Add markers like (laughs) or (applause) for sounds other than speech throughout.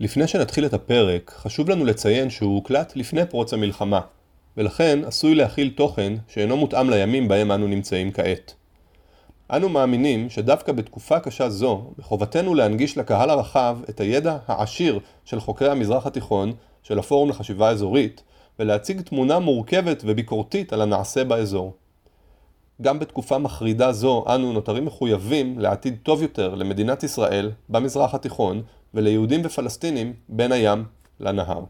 לפני שנתחיל את הפרק, חשוב לנו לציין שהוא הוקלט לפני פרוץ המלחמה, ולכן עשוי להכיל תוכן שאינו מותאם לימים בהם אנו נמצאים כעת. אנו מאמינים שדווקא בתקופה קשה זו, מחובתנו להנגיש לקהל הרחב את הידע העשיר של חוקרי המזרח התיכון של הפורום לחשיבה אזורית, ולהציג תמונה מורכבת וביקורתית על הנעשה באזור. גם בתקופה מחרידה זו אנו נותרים מחויבים לעתיד טוב יותר למדינת ישראל במזרח התיכון וליהודים ופלסטינים בין הים לנהר.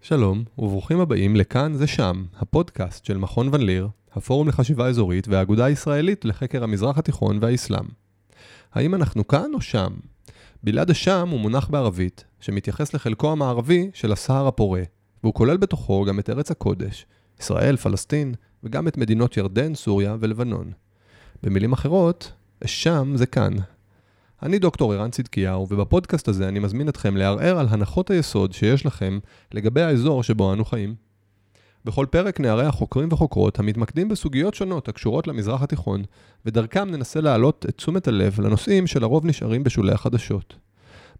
שלום וברוכים הבאים לכאן זה שם, הפודקאסט של מכון ון ליר, הפורום לחשיבה אזורית והאגודה הישראלית לחקר המזרח התיכון והאסלאם. האם אנחנו כאן או שם? בלעד השם הוא מונח בערבית, שמתייחס לחלקו המערבי של הסהר הפורה, והוא כולל בתוכו גם את ארץ הקודש, ישראל, פלסטין, וגם את מדינות ירדן, סוריה ולבנון. במילים אחרות, שם זה כאן. אני דוקטור ערן צדקיהו, ובפודקאסט הזה אני מזמין אתכם לערער על הנחות היסוד שיש לכם לגבי האזור שבו אנו חיים. בכל פרק נארח חוקרים וחוקרות המתמקדים בסוגיות שונות הקשורות למזרח התיכון, ודרכם ננסה להעלות את תשומת הלב לנושאים שלרוב נשארים בשולי החדשות.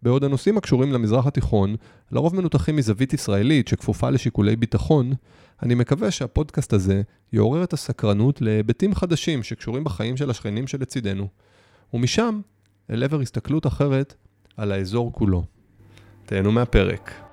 בעוד הנושאים הקשורים למזרח התיכון לרוב מנותחים מזווית ישראלית שכפופה לשיקולי ביטחון, אני מקווה שהפודקאסט הזה יעורר את הסקרנות להיבטים חדשים שקשורים בחיים של השכנים שלצידנו, ומשם אל עבר הסתכלות אחרת על האזור כולו. תהנו מהפרק.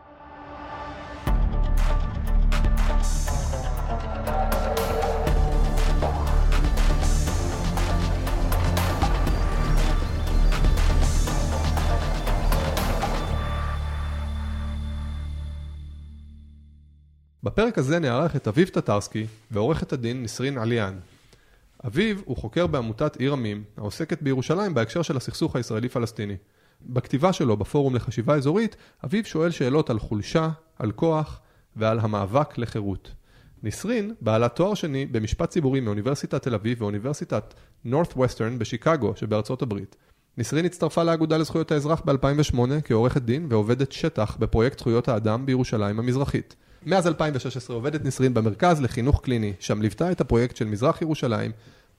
בפרק הזה נערך את אביב טטרסקי ועורכת הדין נסרין עליאן. אביב הוא חוקר בעמותת עיר עמים, העוסקת בירושלים בהקשר של הסכסוך הישראלי-פלסטיני. בכתיבה שלו בפורום לחשיבה אזורית, אביב שואל שאלות על חולשה, על כוח ועל המאבק לחירות. נסרין, בעלת תואר שני במשפט ציבורי מאוניברסיטת תל אביב ואוניברסיטת נורת'ווסטרן בשיקגו שבארצות הברית. נסרין הצטרפה לאגודה לזכויות האזרח ב-2008 כעורכת דין ועובדת שטח בפרויקט זכויות האדם בירושלים המזרחית. מאז 2016 עובדת נסרין במרכז לחינוך קליני, שם ליוותה את הפרויקט של מזרח ירושלים,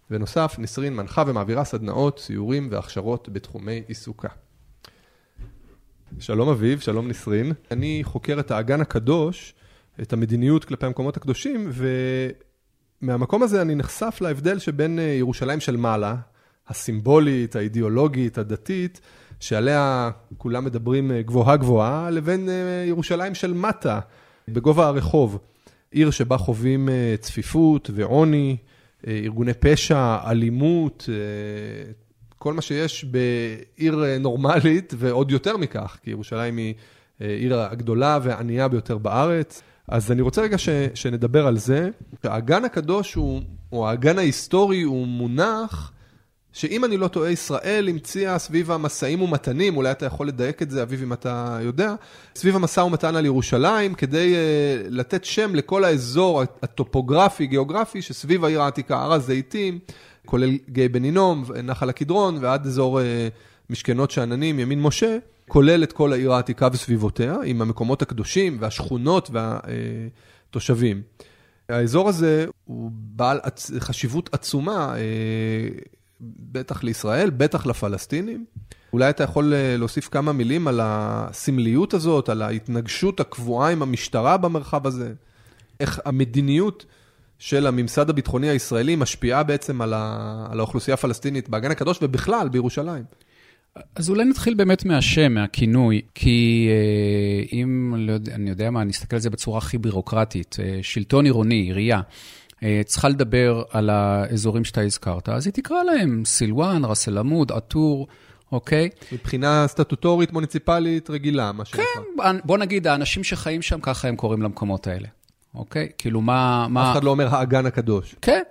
בנוסף, נסרין מנחה ומעבירה סדנאות, סיורים והכשרות בתחומי עיסוקה. שלום אביב, שלום נסרין. אני חוקר את האגן הקדוש, את המדיניות כלפי המקומות הקדושים, ומהמקום הזה אני נחשף להבדל שבין אה, ירושלים של מעלה, הסימבולית, האידיאולוגית, הדתית, שעליה כולם מדברים אה, גבוהה גבוהה, לבין אה, ירושלים של מטה, בגובה הרחוב. עיר שבה חווים צפיפות ועוני, ארגוני פשע, אלימות, כל מה שיש בעיר נורמלית, ועוד יותר מכך, כי ירושלים היא עיר הגדולה והענייה ביותר בארץ. אז אני רוצה רגע ש, שנדבר על זה. האגן הקדוש הוא, או האגן ההיסטורי הוא מונח שאם אני לא טועה, ישראל המציאה סביב המשאים ומתנים, אולי אתה יכול לדייק את זה, אביב, אם אתה יודע, סביב המשא ומתן על ירושלים, כדי uh, לתת שם לכל האזור הטופוגרפי, גיאוגרפי, שסביב העיר העתיקה, הר הזיתים, כולל גיא בן הינום, נחל הקדרון, ועד אזור uh, משכנות שאננים, ימין משה, כולל את כל העיר העתיקה וסביבותיה, עם המקומות הקדושים והשכונות והתושבים. האזור הזה הוא בעל חשיבות עצומה. בטח לישראל, בטח לפלסטינים. אולי אתה יכול אה, להוסיף כמה מילים על הסמליות הזאת, על ההתנגשות הקבועה עם המשטרה במרחב הזה? איך המדיניות של הממסד הביטחוני הישראלי משפיעה בעצם על, ה... על האוכלוסייה הפלסטינית באגן הקדוש ובכלל בירושלים? אז אולי נתחיל באמת מהשם, מהכינוי, כי אה, אם, לא אני יודע מה, אני אסתכל על זה בצורה הכי בירוקרטית, אה, שלטון עירוני, עירייה. אה, צריכה לדבר על האזורים שאתה הזכרת, אז היא תקרא להם סילואן, ראס אל עמוד, עטור, אוקיי? מבחינה סטטוטורית מוניציפלית רגילה, מה שנקרא. כן, בוא נגיד, האנשים שחיים שם, ככה הם קוראים למקומות האלה, אוקיי? כאילו, מה... מה... אף אחד לא אומר האגן הקדוש. כן.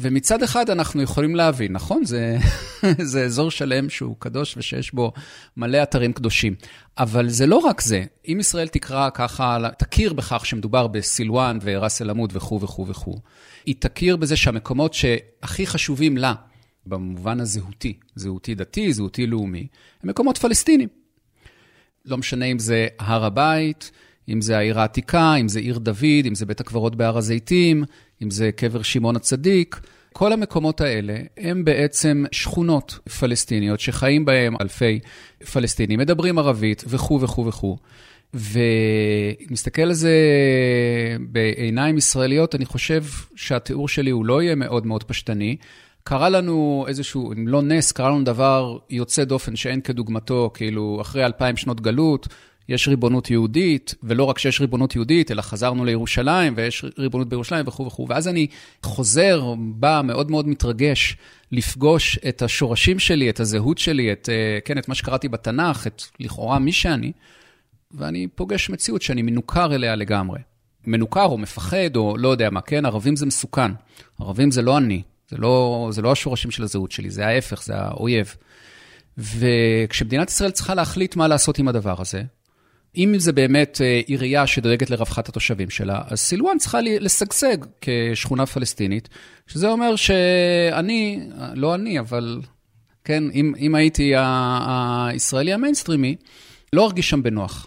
ומצד אחד אנחנו יכולים להבין, נכון? זה, (laughs) זה אזור שלם שהוא קדוש ושיש בו מלא אתרים קדושים. אבל זה לא רק זה. אם ישראל תקרא ככה, תכיר בכך שמדובר בסילואן וראס אל עמוד וכו' וכו' וכו', היא תכיר בזה שהמקומות שהכי חשובים לה, במובן הזהותי, זהותי דתי, זהותי לאומי, הם מקומות פלסטינים. לא משנה אם זה הר הבית, אם זה העיר העתיקה, אם זה עיר דוד, אם זה בית הקברות בהר הזיתים, אם זה קבר שמעון הצדיק, כל המקומות האלה הם בעצם שכונות פלסטיניות שחיים בהם אלפי פלסטינים, מדברים ערבית וכו' וכו' וכו'. ומסתכל על זה בעיניים ישראליות, אני חושב שהתיאור שלי הוא לא יהיה מאוד מאוד פשטני. קרה לנו איזשהו, אם לא נס, קרה לנו דבר יוצא דופן שאין כדוגמתו, כאילו אחרי אלפיים שנות גלות, יש ריבונות יהודית, ולא רק שיש ריבונות יהודית, אלא חזרנו לירושלים, ויש ריבונות בירושלים וכו' וכו'. ואז אני חוזר, בא מאוד מאוד מתרגש לפגוש את השורשים שלי, את הזהות שלי, את, אה, כן, את מה שקראתי בתנ"ך, את לכאורה מי שאני, ואני פוגש מציאות שאני מנוכר אליה לגמרי. מנוכר או מפחד או לא יודע מה, כן, ערבים זה מסוכן. ערבים זה לא אני, זה לא, זה לא השורשים של הזהות שלי, זה ההפך, זה האויב. וכשמדינת ישראל צריכה להחליט מה לעשות עם הדבר הזה, אם זה באמת אה, עירייה שדואגת לרווחת התושבים שלה, אז סילואן צריכה לשגשג כשכונה פלסטינית, שזה אומר שאני, לא אני, אבל כן, אם, אם הייתי הישראלי המיינסטרימי, לא ארגיש שם בנוח.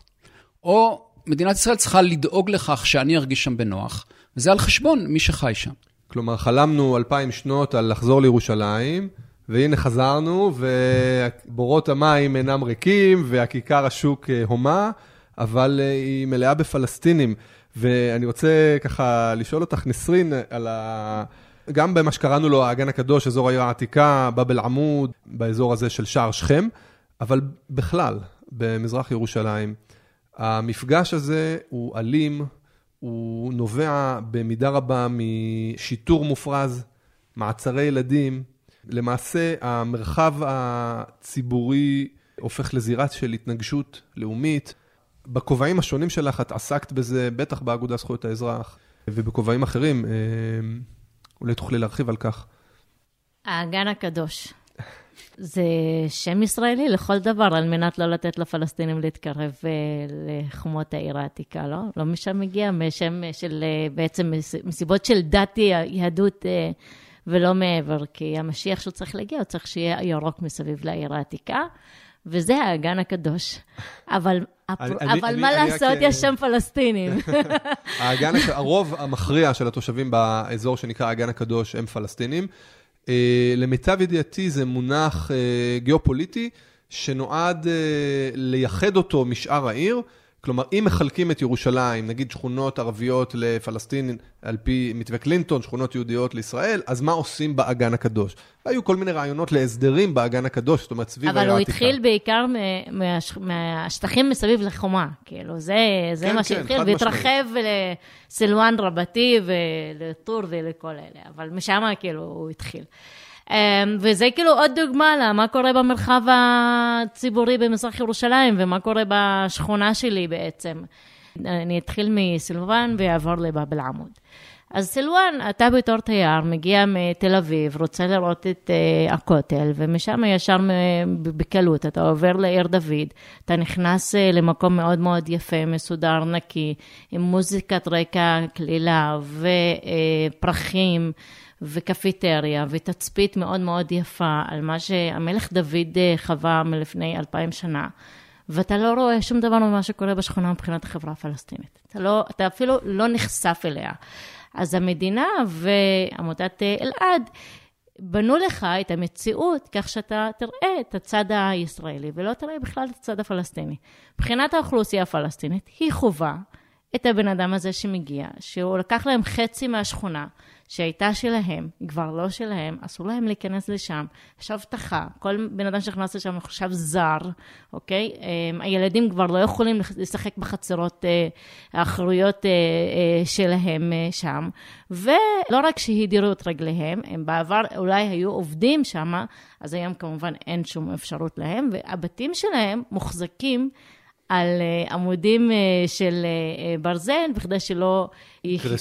או מדינת ישראל צריכה לדאוג לכך שאני ארגיש שם בנוח, וזה על חשבון מי שחי שם. כלומר, חלמנו אלפיים שנות על לחזור לירושלים, והנה חזרנו, ובורות המים אינם ריקים, והכיכר השוק אה, הומה. אבל אה, היא מלאה בפלסטינים. ואני רוצה ככה לשאול אותך, נסרין, על ה... גם במה שקראנו לו האגן הקדוש, אזור העיר העתיקה, באבל עמוד, באזור הזה של שער שכם, אבל בכלל, במזרח ירושלים, המפגש הזה הוא אלים, הוא נובע במידה רבה משיטור מופרז, מעצרי ילדים. למעשה, המרחב הציבורי הופך לזירה של התנגשות לאומית. בכובעים השונים שלך את עסקת בזה, בטח באגודה זכויות האזרח, ובכובעים אחרים, אה, אולי תוכלי להרחיב על כך. האגן הקדוש. זה שם ישראלי לכל דבר, על מנת לא לתת לפלסטינים להתקרב אה, לחומות העיר העתיקה, לא? לא משם מגיע, משם של, אה, בעצם מסיבות של דת יהדות ולא מעבר, כי המשיח שהוא צריך להגיע, הוא צריך שיהיה ירוק מסביב לעיר העתיקה. וזה האגן הקדוש. אבל, אני, אבל אני, מה אני לעשות, רק... יש שם פלסטינים. (laughs) האגן, הרוב המכריע של התושבים באזור שנקרא האגן הקדוש הם פלסטינים. Uh, למיטב ידיעתי זה מונח uh, גיאופוליטי שנועד uh, לייחד אותו משאר העיר. כלומר, אם מחלקים את ירושלים, נגיד שכונות ערביות לפלסטין על פי מתווה קלינטון, שכונות יהודיות לישראל, אז מה עושים באגן הקדוש? היו כל מיני רעיונות להסדרים באגן הקדוש, זאת אומרת, סביב העיר העתיקה. אבל הוא התחיל בעיקר מהשטחים מסביב לחומה, כאילו, זה, זה כן, מה כן, שהתחיל, והתרחב לסילואן רבתי ולטור ולכל אלה, אבל משם כאילו הוא התחיל. אמ, וזה כאילו עוד דוגמה למה קורה במרחב הציבורי במזרח ירושלים ומה קורה בשכונה שלי בעצם. אני אתחיל מסילואן ואעבור לבאבל עמוד. אז סילואן, אתה בתור תייר, מגיע מתל אביב, רוצה לראות את uh, הכותל, ומשם ישר בקלות, אתה עובר לעיר דוד, אתה נכנס uh, למקום מאוד מאוד יפה, מסודר, נקי, עם מוזיקת רקע קלילה ופרחים. Uh, וקפיטריה ותצפית מאוד מאוד יפה על מה שהמלך דוד אה, חווה מלפני אלפיים שנה. ואתה לא רואה שום דבר ממה שקורה בשכונה מבחינת החברה הפלסטינית. אתה, לא, אתה אפילו לא נחשף אליה. אז המדינה ועמותת אה, אלעד בנו לך את המציאות כך שאתה תראה את הצד הישראלי ולא תראה בכלל את הצד הפלסטיני. מבחינת האוכלוסייה הפלסטינית, היא חובה את הבן אדם הזה שמגיע, שהוא לקח להם חצי מהשכונה, שהייתה שלהם, היא כבר לא שלהם, אסור להם להיכנס לשם. יש אבטחה, כל בן אדם שנכנס לשם נחשב זר, אוקיי? אמ, הילדים כבר לא יכולים לשחק בחצרות אה, האחרויות אה, אה, שלהם שם. ולא רק שהדירו את רגליהם, הם בעבר אולי היו עובדים שם, אז היום כמובן אין שום אפשרות להם, והבתים שלהם מוחזקים. על אה, עמודים אה, של אה, ברזל, בכדי שלא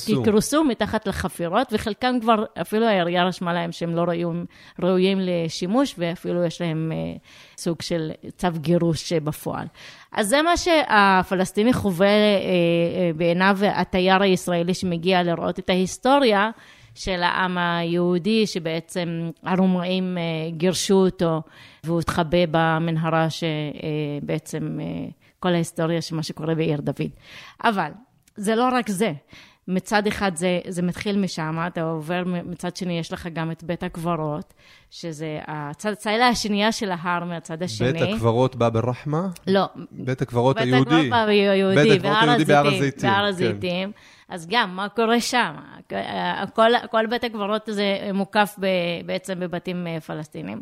יקרסו מתחת לחפירות, וחלקם כבר, אפילו העירייה רשמה להם שהם לא ראויים, ראויים לשימוש, ואפילו יש להם סוג של צו גירוש בפועל. אז זה מה שהפלסטיני חווה בעיניו התייר הישראלי שמגיע לראות את ההיסטוריה. של העם היהודי, שבעצם הרומאים גירשו אותו והוא התחבא במנהרה שבעצם כל ההיסטוריה של מה שקורה בעיר דוד. אבל זה לא רק זה, מצד אחד זה, זה מתחיל משם, אתה עובר, מצד שני יש לך גם את בית הקברות, שזה הצד, הצלילה השנייה של ההר מהצד השני. בית הקברות בא ברחמה? לא. בית הקברות היהודי. בית הקברות בא ביהודי, בית הקברות היהודי בהר הזיתים. בהר הזיתים. כן. אז גם, מה קורה שם? כל, כל בית הקברות הזה מוקף ב, בעצם בבתים אה, פלסטינים.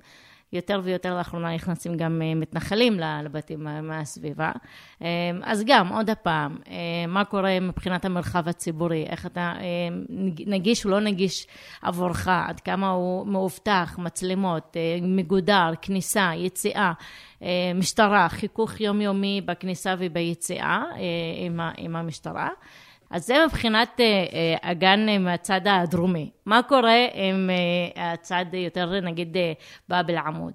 יותר ויותר לאחרונה נכנסים גם אה, מתנחלים לבתים מהסביבה. אה, אז גם, עוד פעם, אה, מה קורה מבחינת המרחב הציבורי? איך אתה נגיש או לא נגיש עבורך? עד כמה הוא מאובטח, מצלמות, מגודר, כניסה, יציאה, משטרה, חיכוך יומיומי בכניסה וביציאה עם המשטרה. אז זה מבחינת הגן מהצד הדרומי. מה קורה עם הצד יותר, נגיד, באב אל-עמוד?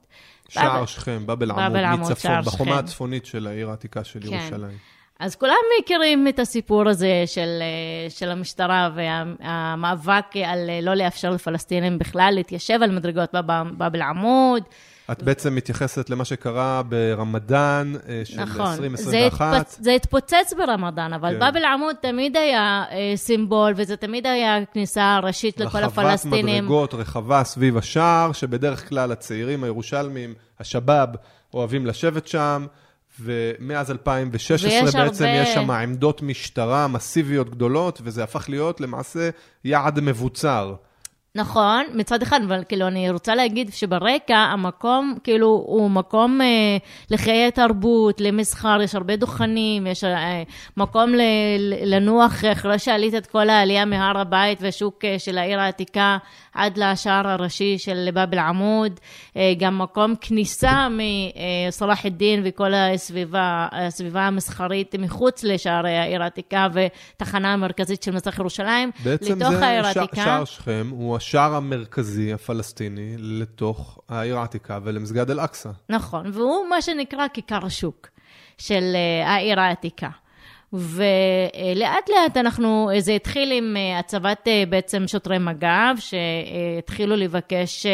שער שכם, באב אל-עמוד, מצפון, בחומה הצפונית של העיר העתיקה של כן. ירושלים. אז כולם מכירים את הסיפור הזה של, של המשטרה והמאבק על לא לאפשר לפלסטינים בכלל להתיישב על מדרגות באב אל-עמוד. את בעצם מתייחסת למה שקרה ברמדאן אה, של נכון, 2021. נכון, זה, התפוצץ ברמדאן, אבל כן. באב אל-עמוד תמיד היה אה, סימבול, וזה תמיד היה כניסה ראשית לכל הפלסטינים. רחבת מדרגות רחבה סביב השער, שבדרך כלל הצעירים הירושלמים, השבאב, אוהבים לשבת שם. ומאז 2016 בעצם הרבה... יש שם עמדות משטרה מסיביות גדולות, וזה הפך להיות למעשה יעד מבוצר. נכון, מצד אחד, אבל כאילו, אני רוצה להגיד שברקע המקום, כאילו, הוא מקום אה, לחיי תרבות, למסחר, יש הרבה דוכנים, יש אה, מקום ל, לנוח אחרי שעלית את כל העלייה מהר הבית והשוק אה, של העיר העתיקה עד לשער הראשי של באב אל-עמוד, אה, גם מקום כניסה מסלאח א-דין וכל הסביבה, הסביבה המסחרית מחוץ לשערי העיר העתיקה ותחנה המרכזית של מזרח ירושלים, לתוך העיר העתיקה. בעצם זה שער שכם, הוא השער המרכזי הפלסטיני לתוך העיר העתיקה ולמסגד אל-אקצא. נכון, והוא מה שנקרא כיכר השוק של אה, העיר העתיקה. ולאט לאט אנחנו, זה התחיל עם אה, הצבת אה, בעצם שוטרי מג"ב, שהתחילו לבקש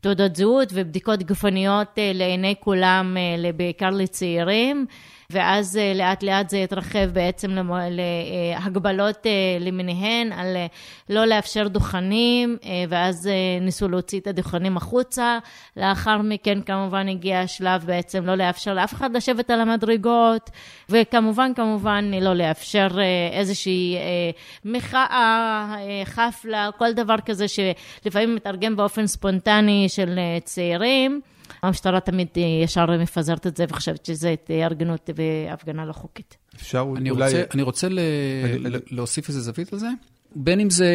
תעודות זהות ובדיקות גופניות לעיני כולם, בעיקר לצעירים. ואז אה, לאט לאט זה התרחב בעצם להגבלות אה, למיניהן על אה, לא לאפשר דוכנים, ואז ניסו להוציא את הדוכנים החוצה. לאחר מכן כמובן הגיע השלב בעצם לא לאפשר לאף אחד לשבת על המדרגות, וכמובן כמובן לא לאפשר איזושהי מחאה, חפלה, כל דבר כזה שלפעמים מתרגם באופן ספונטני של צעירים. המשטרה תמיד אה, ישר מפזרת את זה וחושבת שזה התארגנות והפגנה לא חוקית. אפשר אני אולי... רוצה, אני רוצה ל... אני... להוסיף איזה זווית על זה. בין אם זה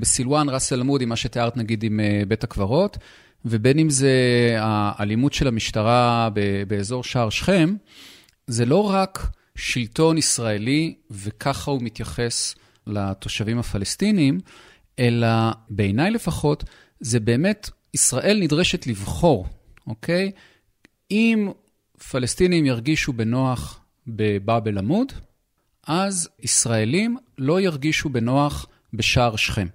בסילואן, ראס אל עמוד, עם מה שתיארת נגיד עם אה, בית הקברות, ובין אם זה האלימות של המשטרה באזור שער שכם, זה לא רק שלטון ישראלי וככה הוא מתייחס לתושבים הפלסטינים, אלא בעיניי לפחות, זה באמת, ישראל נדרשת לבחור אוקיי? אם פלסטינים ירגישו בנוח בבאב אל-עמוד, אז ישראלים לא ירגישו בנוח בשער שכם.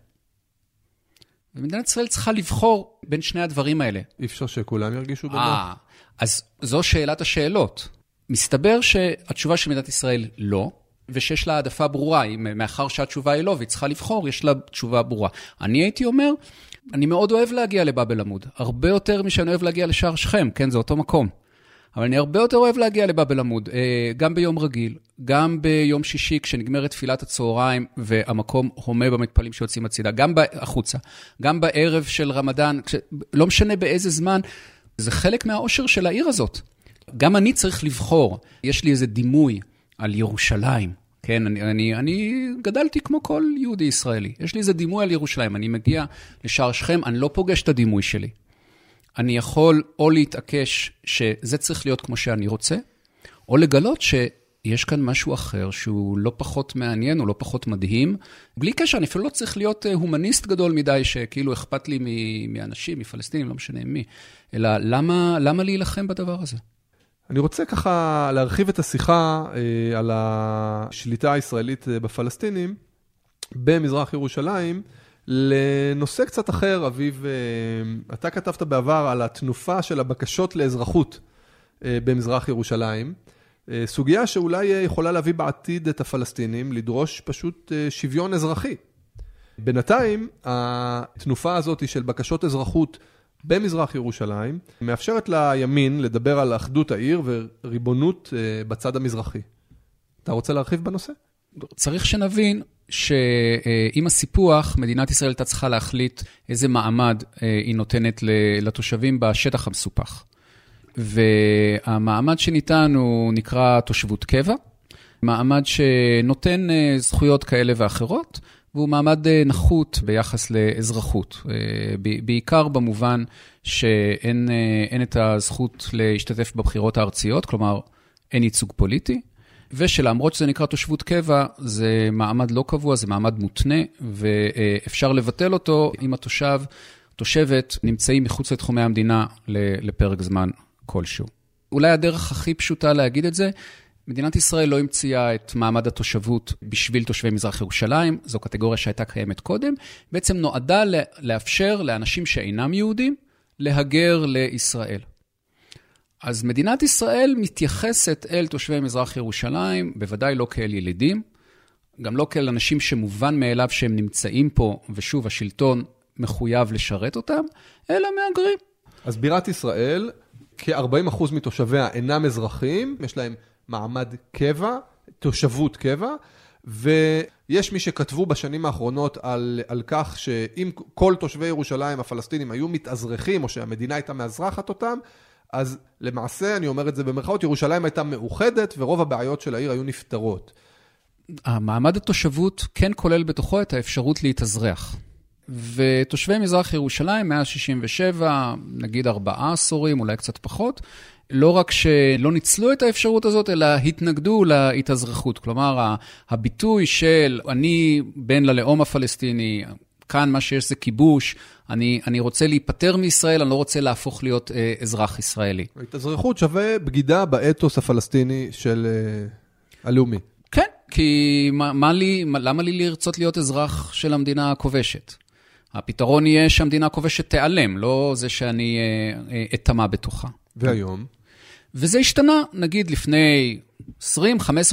ומדינת ישראל צריכה לבחור בין שני הדברים האלה. אי אפשר שכולם ירגישו בנוח. 아, אז זו שאלת השאלות. מסתבר שהתשובה של מדינת ישראל לא, ושיש לה העדפה ברורה. מאחר שהתשובה היא לא והיא צריכה לבחור, יש לה תשובה ברורה. אני הייתי אומר, אני מאוד אוהב להגיע לבאב אל-עמוד, הרבה יותר משאני אוהב להגיע לשער שכם, כן, זה אותו מקום. אבל אני הרבה יותר אוהב להגיע לבאב אל-עמוד, אה, גם ביום רגיל, גם ביום שישי כשנגמרת תפילת הצהריים והמקום הומה במתפללים שיוצאים הצידה, גם החוצה, גם בערב של רמדאן, כש... לא משנה באיזה זמן, זה חלק מהאושר של העיר הזאת. גם אני צריך לבחור, יש לי איזה דימוי על ירושלים. כן, אני, אני, אני גדלתי כמו כל יהודי ישראלי. יש לי איזה דימוי על ירושלים. אני מגיע לשער שכם, אני לא פוגש את הדימוי שלי. אני יכול או להתעקש שזה צריך להיות כמו שאני רוצה, או לגלות שיש כאן משהו אחר שהוא לא פחות מעניין, או לא פחות מדהים. בלי קשר, אני אפילו לא צריך להיות אה, הומניסט גדול מדי, שכאילו אכפת לי מאנשים, מפלסטינים, לא משנה מי, אלא למה, למה להילחם בדבר הזה? אני רוצה ככה להרחיב את השיחה אה, על השליטה הישראלית אה, בפלסטינים במזרח ירושלים לנושא קצת אחר. אביב, אה, אתה כתבת בעבר על התנופה של הבקשות לאזרחות במזרח ירושלים, אה, סוגיה שאולי יכולה להביא בעתיד את הפלסטינים לדרוש פשוט שוויון אזרחי. בינתיים, התנופה הזאת של בקשות אזרחות במזרח ירושלים מאפשרת לימין לדבר על אחדות העיר וריבונות בצד המזרחי. אתה רוצה להרחיב בנושא? צריך שנבין שעם הסיפוח, מדינת ישראל הייתה צריכה להחליט איזה מעמד אה, היא נותנת לתושבים בשטח המסופח. והמעמד שניתן הוא נקרא תושבות קבע, מעמד שנותן אה, זכויות כאלה ואחרות, והוא מעמד אה, נחות ביחס לאזרחות, בעיקר במובן שאין את הזכות להשתתף בבחירות הארציות, כלומר, אין ייצוג פוליטי. ושלמרות שזה נקרא תושבות קבע, זה מעמד לא קבוע, זה מעמד מותנה, ואפשר לבטל אותו אם התושב, תושבת, נמצאים מחוץ לתחומי המדינה לפרק זמן כלשהו. אולי הדרך הכי פשוטה להגיד את זה, מדינת ישראל לא המציאה את מעמד התושבות בשביל תושבי מזרח ירושלים, זו קטגוריה שהייתה קיימת קודם, בעצם נועדה לאפשר לאנשים שאינם יהודים להגר לישראל. אז מדינת ישראל מתייחסת אל תושבי מזרח ירושלים, בוודאי לא כאל ילידים, גם לא כאל אנשים שמובן מאליו שהם נמצאים פה, ושוב, השלטון מחויב לשרת אותם, אלא מהגרים. אז בירת ישראל, כ-40% מתושביה אינם אזרחים, יש להם מעמד קבע, תושבות קבע, ויש מי שכתבו בשנים האחרונות על, על כך שאם כל תושבי ירושלים הפלסטינים היו מתאזרחים, או שהמדינה הייתה מאזרחת אותם, אז למעשה, אני אומר את זה במרכאות, ירושלים הייתה מאוחדת ורוב הבעיות של העיר היו נפתרות. המעמד התושבות כן כולל בתוכו את האפשרות להתאזרח. ותושבי מזרח ירושלים, מאז 67, נגיד ארבעה עשורים, אולי קצת פחות, לא רק שלא ניצלו את האפשרות הזאת, אלא התנגדו להתאזרחות. כלומר, הביטוי של אני בן ללאום הפלסטיני, כאן מה שיש זה כיבוש, אני, אני רוצה להיפטר מישראל, אני לא רוצה להפוך להיות אה, אזרח ישראלי. התאזרחות שווה בגידה באתוס הפלסטיני של אה, הלאומי. כן, כי מה, מה לי, מה, למה לי לרצות להיות אזרח של המדינה הכובשת? הפתרון יהיה שהמדינה הכובשת תיעלם, לא זה שאני אטמע אה, אה, בתוכה. והיום? וזה השתנה, נגיד לפני 20-15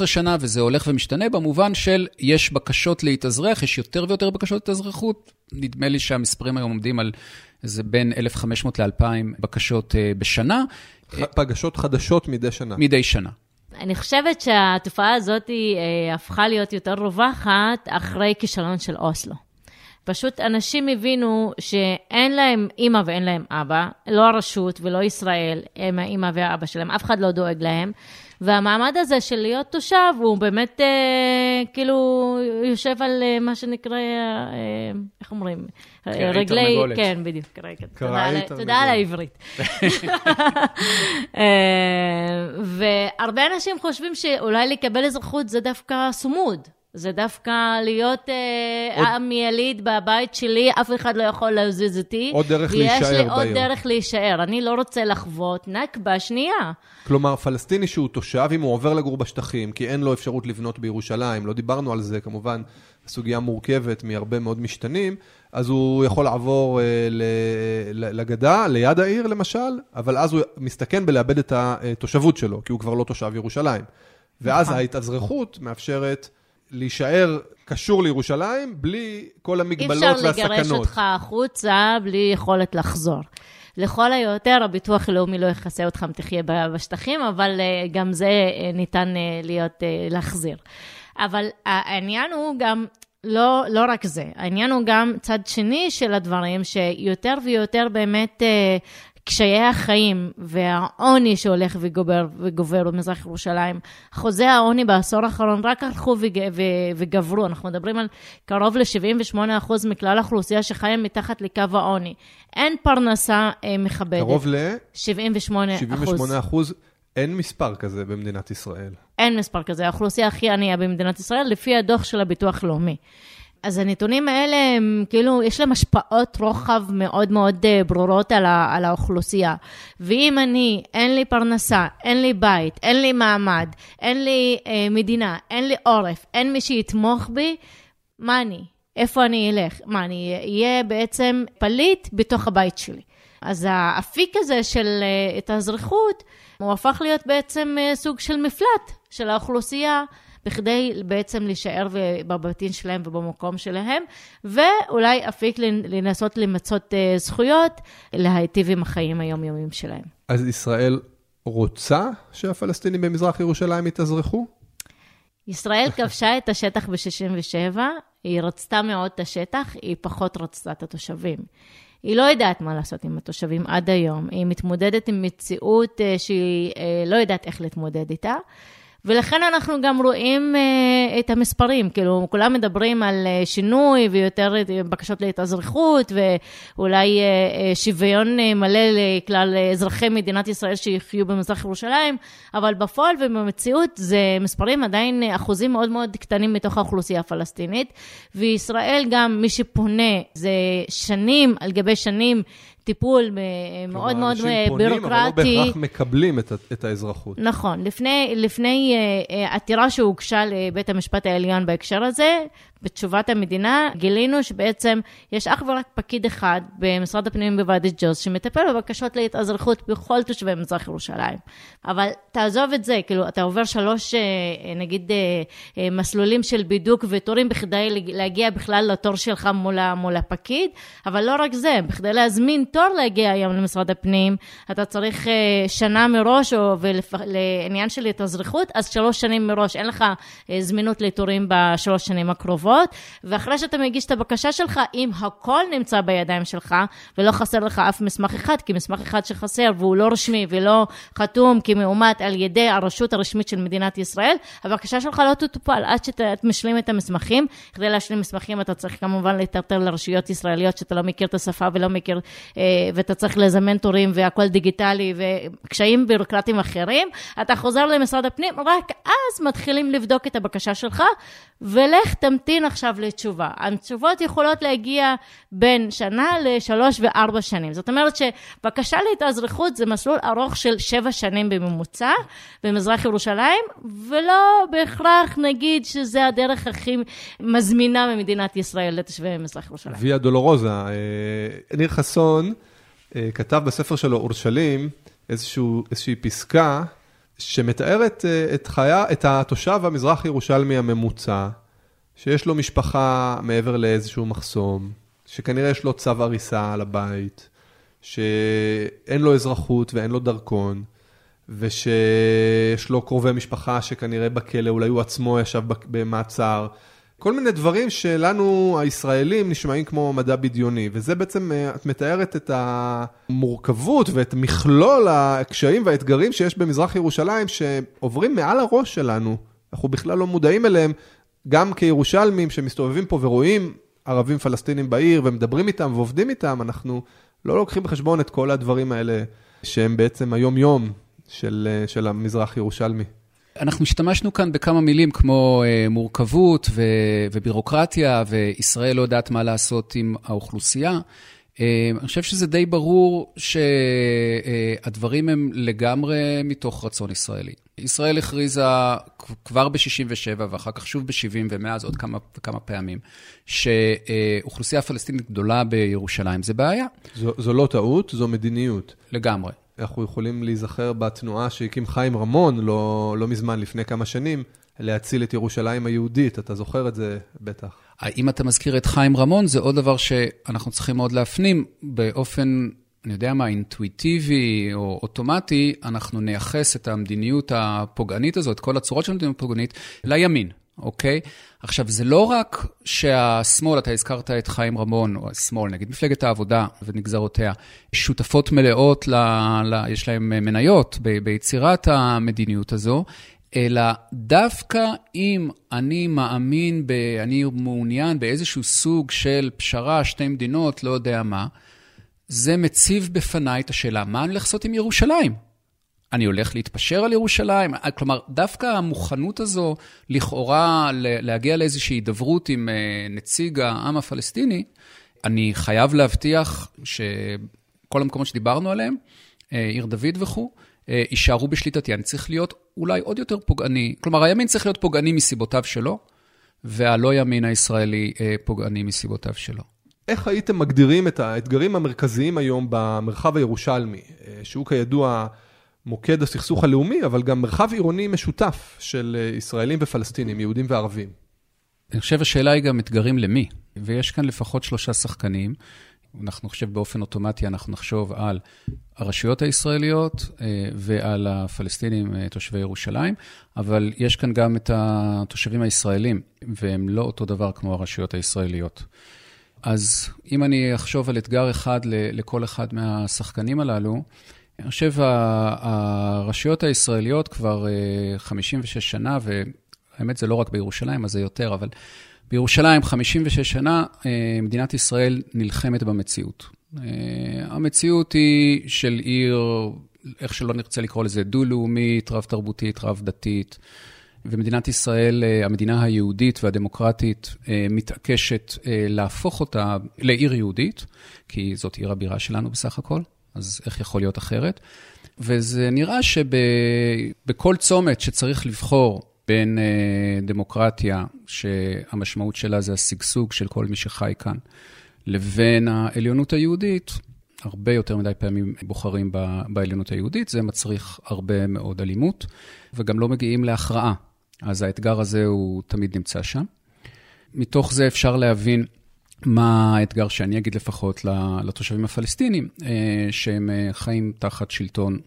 שנה, וזה הולך ומשתנה במובן של יש בקשות להתאזרח, יש יותר ויותר בקשות להתאזרחות. נדמה לי שהמספרים היום עומדים על איזה בין 1,500 ל-2,000 בקשות uh, בשנה. פגשות חדשות מדי שנה. מדי שנה. אני חושבת שהתופעה הזאת uh, הפכה להיות יותר רווחת אחרי כישלון של אוסלו. פשוט אנשים הבינו שאין להם אימא ואין להם אבא, לא הרשות ולא ישראל הם האימא והאבא שלהם, אף אחד לא דואג להם. והמעמד הזה של להיות תושב, הוא באמת אה, כאילו יושב על אה, מה שנקרא, אה, איך אומרים? רגלי, תרנגולת. כן, בדיוק, רגע. תודה, תודה על העברית. אה, והרבה אנשים חושבים שאולי לקבל אזרחות זה דווקא סמוד. זה דווקא להיות אה, עם יליד בבית שלי, אף אחד לא יכול להזיז אותי. עוד דרך להישאר בעיר. עוד דרך להישאר. אני לא רוצה לחוות נכבה שנייה. כלומר, פלסטיני שהוא תושב, אם הוא עובר לגור בשטחים, כי אין לו אפשרות לבנות בירושלים, לא דיברנו על זה, כמובן, סוגיה מורכבת מהרבה מאוד משתנים, אז הוא יכול לעבור אה, לגדה, ליד העיר למשל, אבל אז הוא מסתכן בלאבד את התושבות שלו, כי הוא כבר לא תושב ירושלים. ואז נכון. ההתאזרחות מאפשרת... להישאר קשור לירושלים בלי כל המגבלות והסכנות. אי אפשר לגרש אותך החוצה בלי יכולת לחזור. לכל היותר, הביטוח הלאומי לא יכסה אותך אם תחיה בשטחים, אבל אה, גם זה אה, ניתן אה, להיות, להחזיר. אבל העניין הוא גם לא, לא רק זה, העניין הוא גם צד שני של הדברים, שיותר ויותר באמת קשיי החיים והעוני שהולך וגובר, וגובר במזרח ירושלים, אחוזי העוני בעשור האחרון רק הלכו וג, ו, וגברו, אנחנו מדברים על קרוב ל-78% מכלל האוכלוסייה שחיה מתחת לקו העוני. אין פרנסה אה, מכבדת. קרוב ל? 78 78 אחוז. אין מספר כזה במדינת ישראל. אין מספר כזה, האוכלוסייה הכי ענייה במדינת ישראל, לפי הדוח של הביטוח הלאומי. אז הנתונים האלה, הם כאילו, יש להם השפעות רוחב מאוד מאוד אה, ברורות על, ה, על האוכלוסייה. ואם אני, אין לי פרנסה, אין לי בית, אין לי מעמד, אין לי אה, מדינה, אין לי עורף, אין מי שיתמוך בי, מה אני? איפה אני אלך? מה, אני אהיה בעצם פליט בתוך הבית שלי. אז האפיק הזה של אה, התאזרחות, הוא הפך להיות בעצם סוג של מפלט של האוכלוסייה. בכדי בעצם להישאר בבתים שלהם ובמקום שלהם, ואולי אפיק לנסות למצות זכויות, להיטיב עם החיים היומיומיים שלהם. אז ישראל רוצה שהפלסטינים במזרח ירושלים יתאזרחו? ישראל כבשה את השטח ב-67, היא רצתה מאוד את השטח, היא פחות רצתה את התושבים. היא לא יודעת מה לעשות עם התושבים עד היום, היא מתמודדת עם מציאות אה, שהיא אה, לא יודעת איך להתמודד איתה. ולכן אנחנו גם רואים uh, את המספרים, כאילו, כולם מדברים על uh, שינוי ויותר בקשות להתאזרחות, ואולי uh, שוויון uh, מלא לכלל אזרחי מדינת ישראל שיחיו במזרח ירושלים, אבל בפועל ובמציאות זה מספרים עדיין אחוזים מאוד מאוד קטנים מתוך האוכלוסייה הפלסטינית, וישראל גם, מי שפונה, זה שנים על גבי שנים. טיפול מאוד מאוד בירוקרטי. כלומר, אנשים פונים, אבל לא בהכרח מקבלים את, את האזרחות. נכון. לפני, לפני uh, עתירה שהוגשה לבית המשפט העליון בהקשר הזה, בתשובת המדינה, גילינו שבעצם יש אך ורק פקיד אחד במשרד הפנים בוואדי ג'וז, שמטפל בבקשות להתאזרחות בכל תושבי מזרח ירושלים. אבל תעזוב את זה, כאילו, אתה עובר שלוש, אה, נגיד, אה, מסלולים של בידוק ותורים בכדי להגיע בכלל לתור שלך מול, מול הפקיד, אבל לא רק זה, בכדי להזמין תור להגיע היום למשרד הפנים, אתה צריך אה, שנה מראש, או ולפ... לעניין של התאזרחות, אז שלוש שנים מראש, אין לך אה, זמינות לתורים בשלוש שנים הקרובות, ואחרי שאתה מגיש את הבקשה שלך, אם הכל נמצא בידיים שלך, ולא חסר לך אף מסמך אחד, כי מסמך אחד שחסר והוא לא רשמי ולא חתום כמאומת על ידי הרשות הרשמית של מדינת ישראל, הבקשה שלך לא תטופל עד שאתה משלים את המסמכים. כדי להשלים מסמכים אתה צריך כמובן להיטרטר לרשויות ישראליות שאתה לא מכיר את השפה ולא מכיר אה, ואתה צריך לזמן תורים והכל דיגיטלי וקשיים ביורוקרטיים אחרים, אתה חוזר למשרד הפנים, רק אז מתחילים לבדוק את הבקשה שלך, ולך תמתין עכשיו לתשובה. התשובות יכולות להגיע בין שנה לשלוש וארבע שנים. זאת אומרת שבקשה להתאזרחות זה מסלול ארוך של שבע שנים בממוצע במזרח ירושלים, ולא בהכרח נגיד שזה הדרך הכי מזמינה ממדינת ישראל לתושבי מזרח ירושלים. ויה דולורוזה, אה, ניר חסון, אה, כתב בספר שלו, אורשלים, איזשהו, איזושהי פסקה שמתארת אה, את, חיה, את התושב המזרח ירושלמי הממוצע, שיש לו משפחה מעבר לאיזשהו מחסום, שכנראה יש לו צו הריסה על הבית, שאין לו אזרחות ואין לו דרכון, ושיש לו קרובי משפחה שכנראה בכלא, אולי הוא עצמו ישב במעצר. כל מיני דברים שלנו, הישראלים, נשמעים כמו מדע בדיוני, וזה בעצם, אה, את מתארת את המורכבות ואת מכלול הקשיים והאתגרים שיש במזרח ירושלים, שעוברים מעל הראש שלנו, אנחנו בכלל לא מודעים אליהם, גם כירושלמים שמסתובבים פה ורואים ערבים פלסטינים בעיר ומדברים איתם ועובדים איתם, אנחנו לא לוקחים בחשבון את כל הדברים האלה, שהם בעצם היום-יום של, אה, של המזרח ירושלמי. אנחנו השתמשנו כאן בכמה מילים כמו אה, מורכבות ו- ובירוקרטיה, וישראל לא יודעת מה לעשות עם האוכלוסייה. אה, אני חושב שזה די ברור שהדברים אה, הם לגמרי מתוך רצון ישראלי. ישראל הכריזה כבר ב-67' ואחר כך שוב ב-70' ומאז עוד כמה וכמה פעמים, שאוכלוסייה פלסטינית גדולה בירושלים זה בעיה. זו, זו לא טעות, זו מדיניות. לגמרי. אנחנו יכולים להיזכר בתנועה שהקים חיים רמון לא, לא מזמן, לפני כמה שנים, להציל את ירושלים היהודית, אתה זוכר את זה בטח. אם אתה מזכיר את חיים רמון, זה עוד דבר שאנחנו צריכים מאוד להפנים באופן, אני יודע מה, אינטואיטיבי או אוטומטי, אנחנו נייחס את המדיניות הפוגענית הזאת, כל הצורות של המדיניות הפוגענית, לימין. אוקיי? עכשיו, זה לא רק שהשמאל, אתה הזכרת את חיים רמון, או השמאל, נגיד מפלגת העבודה ונגזרותיה, שותפות מלאות, ל, ל, יש להם מניות ב, ביצירת המדיניות הזו, אלא דווקא אם אני מאמין, ב, אני מעוניין באיזשהו סוג של פשרה, שתי מדינות, לא יודע מה, זה מציב בפניי את השאלה, מה אני הולך לעשות עם ירושלים? אני הולך להתפשר על ירושלים? כלומר, דווקא המוכנות הזו, לכאורה, להגיע לאיזושהי הידברות עם אה, נציג העם הפלסטיני, אני חייב להבטיח שכל המקומות שדיברנו עליהם, אה, עיר דוד וכו', אה, יישארו בשליטתי. אני צריך להיות אולי עוד יותר פוגעני. כלומר, הימין צריך להיות פוגעני מסיבותיו שלו, והלא ימין הישראלי פוגעני מסיבותיו שלו. איך הייתם מגדירים את האתגרים המרכזיים היום במרחב הירושלמי, שהוא כידוע... מוקד הסכסוך הלאומי, אבל גם מרחב עירוני משותף של אה, ישראלים ופלסטינים, יהודים וערבים. אני חושב השאלה היא גם אתגרים למי, ויש כאן לפחות שלושה שחקנים. אנחנו חושב באופן אוטומטי, אנחנו נחשוב על הרשויות הישראליות אה, ועל הפלסטינים, אה, תושבי ירושלים, אבל יש כאן גם את התושבים הישראלים, והם לא אותו דבר כמו הרשויות הישראליות. אז אם אני אחשוב על אתגר אחד לכל אחד מהשחקנים הללו, אני חושב הרשויות הישראליות כבר 56 אה, שנה, והאמת זה לא רק בירושלים, אז זה יותר, אבל בירושלים 56 שנה אה, מדינת ישראל נלחמת במציאות. אה, המציאות היא של עיר, איך שלא נרצה לקרוא לזה, דו-לאומית, רב-תרבותית, רב-דתית. ומדינת ישראל, המדינה היהודית והדמוקרטית, מתעקשת להפוך אותה לעיר יהודית, כי זאת עיר הבירה שלנו בסך הכל. אז איך יכול להיות אחרת? וזה נראה שבכל צומת שצריך לבחור בין אה, דמוקרטיה, שהמשמעות שלה זה השגשוג של כל מי שחי כאן, לבין העליונות היהודית, הרבה יותר מדי פעמים בוחרים בעליונות היהודית, זה מצריך הרבה מאוד אלימות, וגם לא מגיעים להכרעה. אז האתגר הזה הוא תמיד נמצא שם. מתוך זה אפשר להבין מה האתגר שאני אגיד לפחות לתושבים הפלסטינים, אה, שהם אה, חיים תחת שלטון,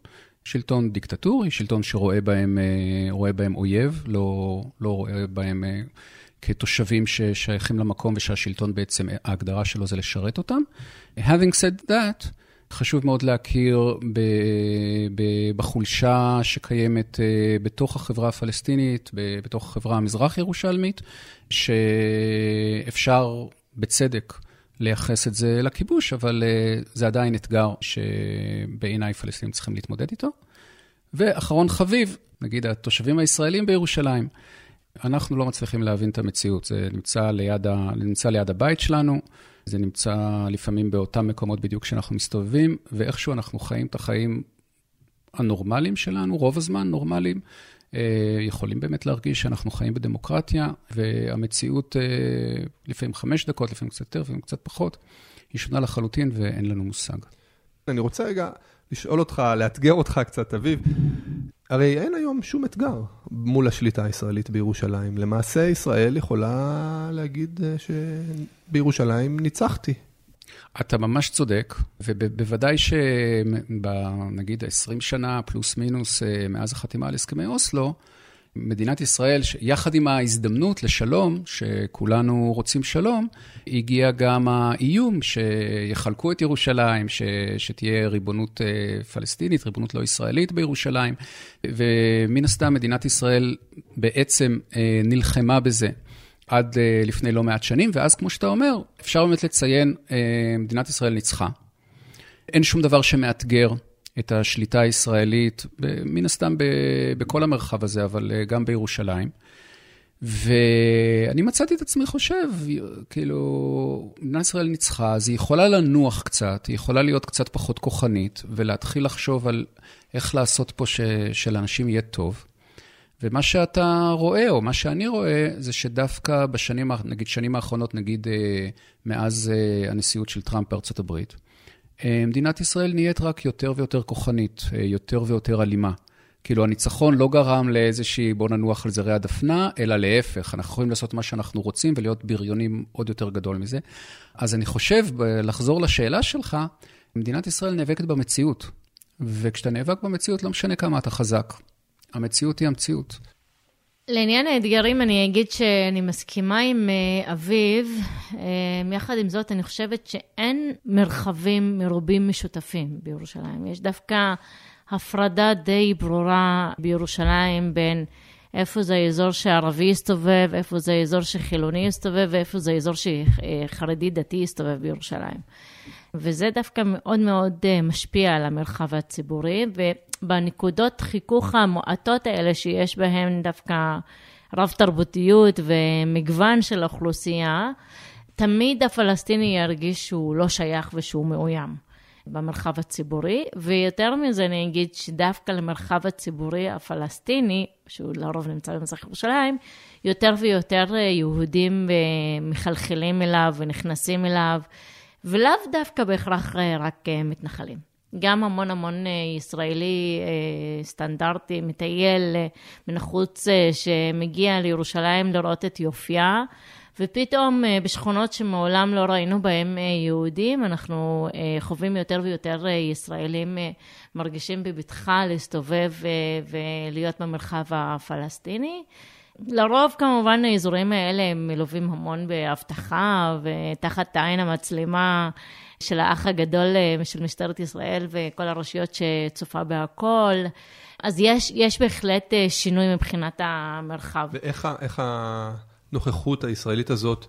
שלטון דיקטטורי, שלטון שרואה בהם, אה, בהם אויב, לא, לא רואה בהם כתושבים ששייכים למקום ושהשלטון בעצם, ההגדרה שלו זה לשרת אותם. Having said that, חשוב מאוד להכיר ב, ב, בחולשה שקיימת בתוך החברה הפלסטינית, בתוך החברה המזרח-ירושלמית, שאפשר בצדק לייחס את זה לכיבוש, אבל uh, זה עדיין אתגר שבעיניי פלסטינים צריכים להתמודד איתו. ואחרון חביב, נגיד התושבים הישראלים בירושלים, אנחנו לא מצליחים להבין את המציאות. זה נמצא ליד, ה... נמצא ליד הבית שלנו, זה נמצא לפעמים באותם מקומות בדיוק כשאנחנו מסתובבים, ואיכשהו אנחנו חיים את החיים הנורמליים שלנו, רוב הזמן נורמליים, אה, יכולים באמת להרגיש שאנחנו חיים בדמוקרטיה, והמציאות אה, לפעמים חמש דקות, לפעמים קצת יותר, לפעמים קצת פחות, היא שונה לחלוטין ואין לנו מושג. אני רוצה רגע לשאול אותך, לאתגר אותך קצת, אביב. הרי אין היום שום אתגר מול השליטה הישראלית בירושלים. למעשה ישראל יכולה להגיד אה, שבירושלים ניצחתי. אתה ממש צודק, ובוודאי שבנגיד 20 שנה פלוס מינוס אה, מאז החתימה על הסכמי אוסלו, מדינת ישראל, יחד עם ההזדמנות לשלום, שכולנו רוצים שלום, הגיע גם האיום שיחלקו את ירושלים, ש, שתהיה ריבונות אה, פלסטינית, ריבונות לא ישראלית בירושלים, ומן הסתם מדינת ישראל בעצם אה, נלחמה בזה. עד uh, לפני לא מעט שנים, ואז כמו שאתה אומר, אפשר באמת לציין, מדינת ישראל ניצחה. אין שום דבר שמאתגר את השליטה הישראלית, מן הסתם בכל המרחב הזה, אבל uh, גם בירושלים. ואני מצאתי את עצמי חושב, כאילו, מדינת ישראל ניצחה, אז היא יכולה לנוח קצת, היא יכולה להיות קצת פחות כוחנית, ולהתחיל לחשוב על איך לעשות פה ש, שלאנשים יהיה טוב. ומה שאתה רואה, או מה שאני רואה, זה שדווקא בשנים, נגיד, שנים האחרונות, נגיד אה, מאז אה, הנשיאות של טראמפ בארצות הברית, אה, מדינת ישראל נהיית רק יותר ויותר כוחנית, יותר ויותר אלימה. כאילו, הניצחון לא גרם לאיזושהי, בוא ננוח על זרי הדפנה, אלא להפך, אנחנו יכולים לעשות מה שאנחנו רוצים ולהיות בריונים עוד יותר גדול מזה. אז אני חושב, לחזור לשאלה שלך, מדינת ישראל נאבקת במציאות. וכשאתה נאבק במציאות, לא משנה כמה אתה חזק. המציאות היא המציאות. לעניין האתגרים, אני אגיד שאני מסכימה עם אה, אביב. אה, יחד עם זאת, אני חושבת שאין מרחבים מרובים משותפים בירושלים. יש דווקא הפרדה די ברורה בירושלים בין איפה זה האזור שערבי יסתובב, איפה זה האזור שחילוני יסתובב, ואיפה זה האזור שחרדי דתי יסתובב בירושלים. וזה דווקא מאוד מאוד אה, משפיע על המרחב הציבורי, ובנקודות חיכוך המועטות האלה שיש בהן דווקא רב-תרבותיות ומגוון של האוכלוסייה, תמיד הפלסטיני ירגיש שהוא לא שייך ושהוא מאוים במרחב הציבורי, ויותר מזה אני אגיד שדווקא למרחב הציבורי הפלסטיני, שהוא לרוב נמצא במזרח ירושלים, יותר ויותר יהודים אה, מחלחלים אליו ונכנסים אליו. ולאו דווקא בהכרח רק אה, מתנחלים. גם המון המון ישראלי סטנדרטי, מטייל מן החוץ שמגיע לירושלים לראות את יופייה. ופתאום אה, בשכונות שמעולם לא ראינו בהם אה, יהודים, אנחנו אה, חווים יותר ויותר ישראלים מרגישים בבטחה להסתובב ולהיות במרחב הפלסטיני. לרוב כמובן האזורים האלה הם מלווים המון באבטחה ותחת עין המצלמה של האח הגדול של משטרת ישראל וכל הרשויות שצופה בהכל. אז יש, יש בהחלט שינוי מבחינת המרחב. ואיך. הנוכחות הישראלית הזאת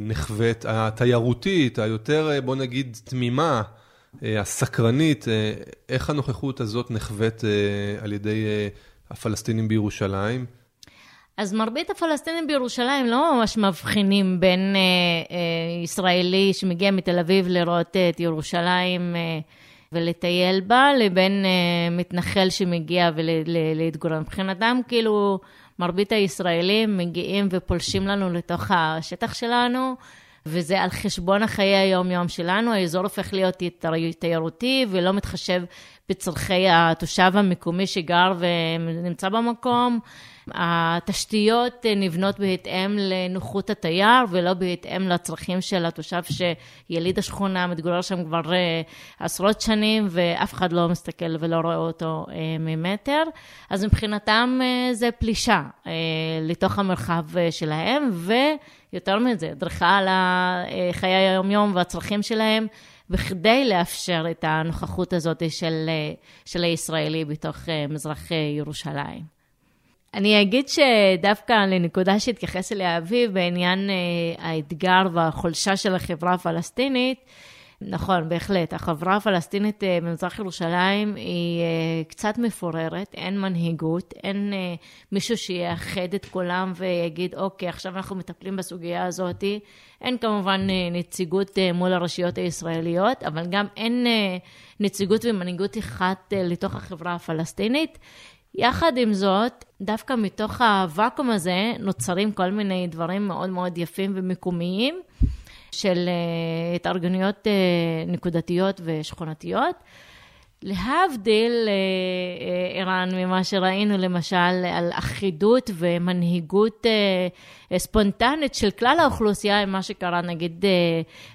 נחווית, התיירותית, היותר, בוא נגיד, תמימה, אה, הסקרנית, אה, איך הנוכחות הזאת נחווית אה, על ידי הפלסטינים בירושלים? אז מרבית הפלסטינים בירושלים לא ממש מבחינים בין אה, אה, ישראלי שמגיע מתל אביב לראות את ירושלים אה, ולטייל בה, לבין אה, מתנחל שמגיע ולהתגורר. מבחינתם, כאילו, מרבית הישראלים מגיעים ופולשים לנו לתוך השטח שלנו, וזה על חשבון החיי היום-יום שלנו. האזור הופך להיות תיירותי ולא מתחשב בצורכי התושב המקומי שגר ונמצא במקום. התשתיות נבנות בהתאם לנוחות התייר ולא בהתאם לצרכים של התושב שיליד השכונה, מתגורר שם כבר אה, עשרות שנים ואף אחד לא מסתכל ולא רואה אותו אה, ממטר. אז מבחינתם אה, זה פלישה לתוך המרחב שלהם, ויותר מזה, דריכה על חיי היום-יום והצרכים שלהם. בכדי לאפשר את הנוכחות הזאת של, של הישראלי בתוך מזרח ירושלים. אני אגיד שדווקא לנקודה שהתייחס אליה אביב בעניין אה, האתגר והחולשה של החברה הפלסטינית, נכון, בהחלט. החברה הפלסטינית אה, במזרח ירושלים היא אה, קצת מפוררת, אין מנהיגות, אין מישהו שיאחד את כולם ויגיד, אוקיי, עכשיו אנחנו מטפלים בסוגיה הזאת. אין כמובן נציגות מול הרשויות הישראליות, אבל גם אין נציגות ומנהיגות אחת לתוך החברה הפלסטינית. יחד עם זאת, דווקא מתוך הוואקום הזה נוצרים כל מיני דברים מאוד מאוד יפים ומקומיים של אה, התארגנויות אה, נקודתיות ושכונתיות. להבדיל, אה, ערן, ממה שראינו למשל על אחידות ומנהיגות ספונטנית של כלל האוכלוסייה, עם מה שקרה נגיד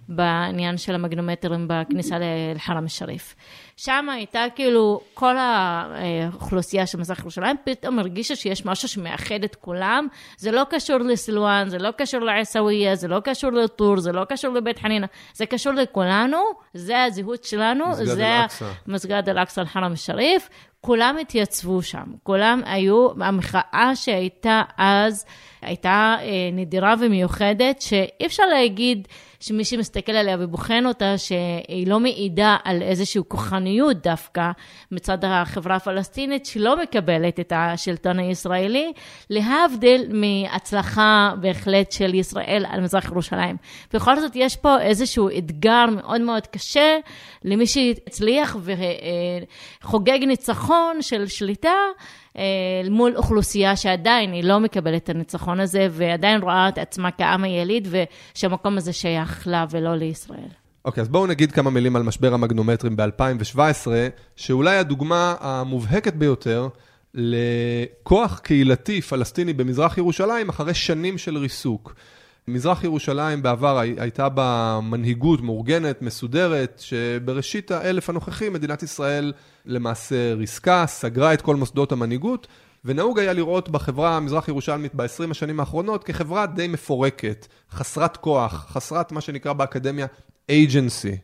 בעניין של המגנומטרים בכניסה לחרם א-שריף. שם הייתה כאילו, כל האוכלוסייה של מזרח ירושלים פתאום הרגישה שיש משהו שמאחד את כולם. זה לא קשור לסילואן, זה לא קשור לעיסאוויה, זה לא קשור לטור, זה לא קשור לבית חנינה, זה קשור לכולנו, זה הזהות שלנו, מסגד זה מסגד אל-אקצא אל-חרם א-שריף. כולם התייצבו שם, כולם היו, המחאה שהייתה אז הייתה אה, נדירה ומיוחדת, שאי אפשר להגיד שמי שמסתכל עליה ובוחן אותה, שהיא לא מעידה על איזושהי כוחניות דווקא מצד החברה הפלסטינית, שלא מקבלת את השלטון הישראלי, להבדיל מהצלחה בהחלט של ישראל על מזרח ירושלים. בכל זאת, יש פה איזשהו אתגר מאוד מאוד קשה למי שהצליח וחוגג ניצחון של שליטה. מול אוכלוסייה שעדיין היא לא מקבלת את הניצחון הזה, ועדיין רואה את עצמה כעם היליד, ושהמקום הזה שייך לה ולא לישראל. אוקיי, okay, אז בואו נגיד כמה מילים על משבר המגנומטרים ב-2017, שאולי הדוגמה המובהקת ביותר לכוח קהילתי פלסטיני במזרח ירושלים אחרי שנים של ריסוק. מזרח ירושלים בעבר הייתה בה מנהיגות מאורגנת, מסודרת, שבראשית האלף הנוכחי מדינת ישראל למעשה ריסקה, סגרה את כל מוסדות המנהיגות, ונהוג היה לראות בחברה המזרח ירושלמית ב-20 השנים האחרונות כחברה די מפורקת, חסרת כוח, חסרת מה שנקרא באקדמיה agency.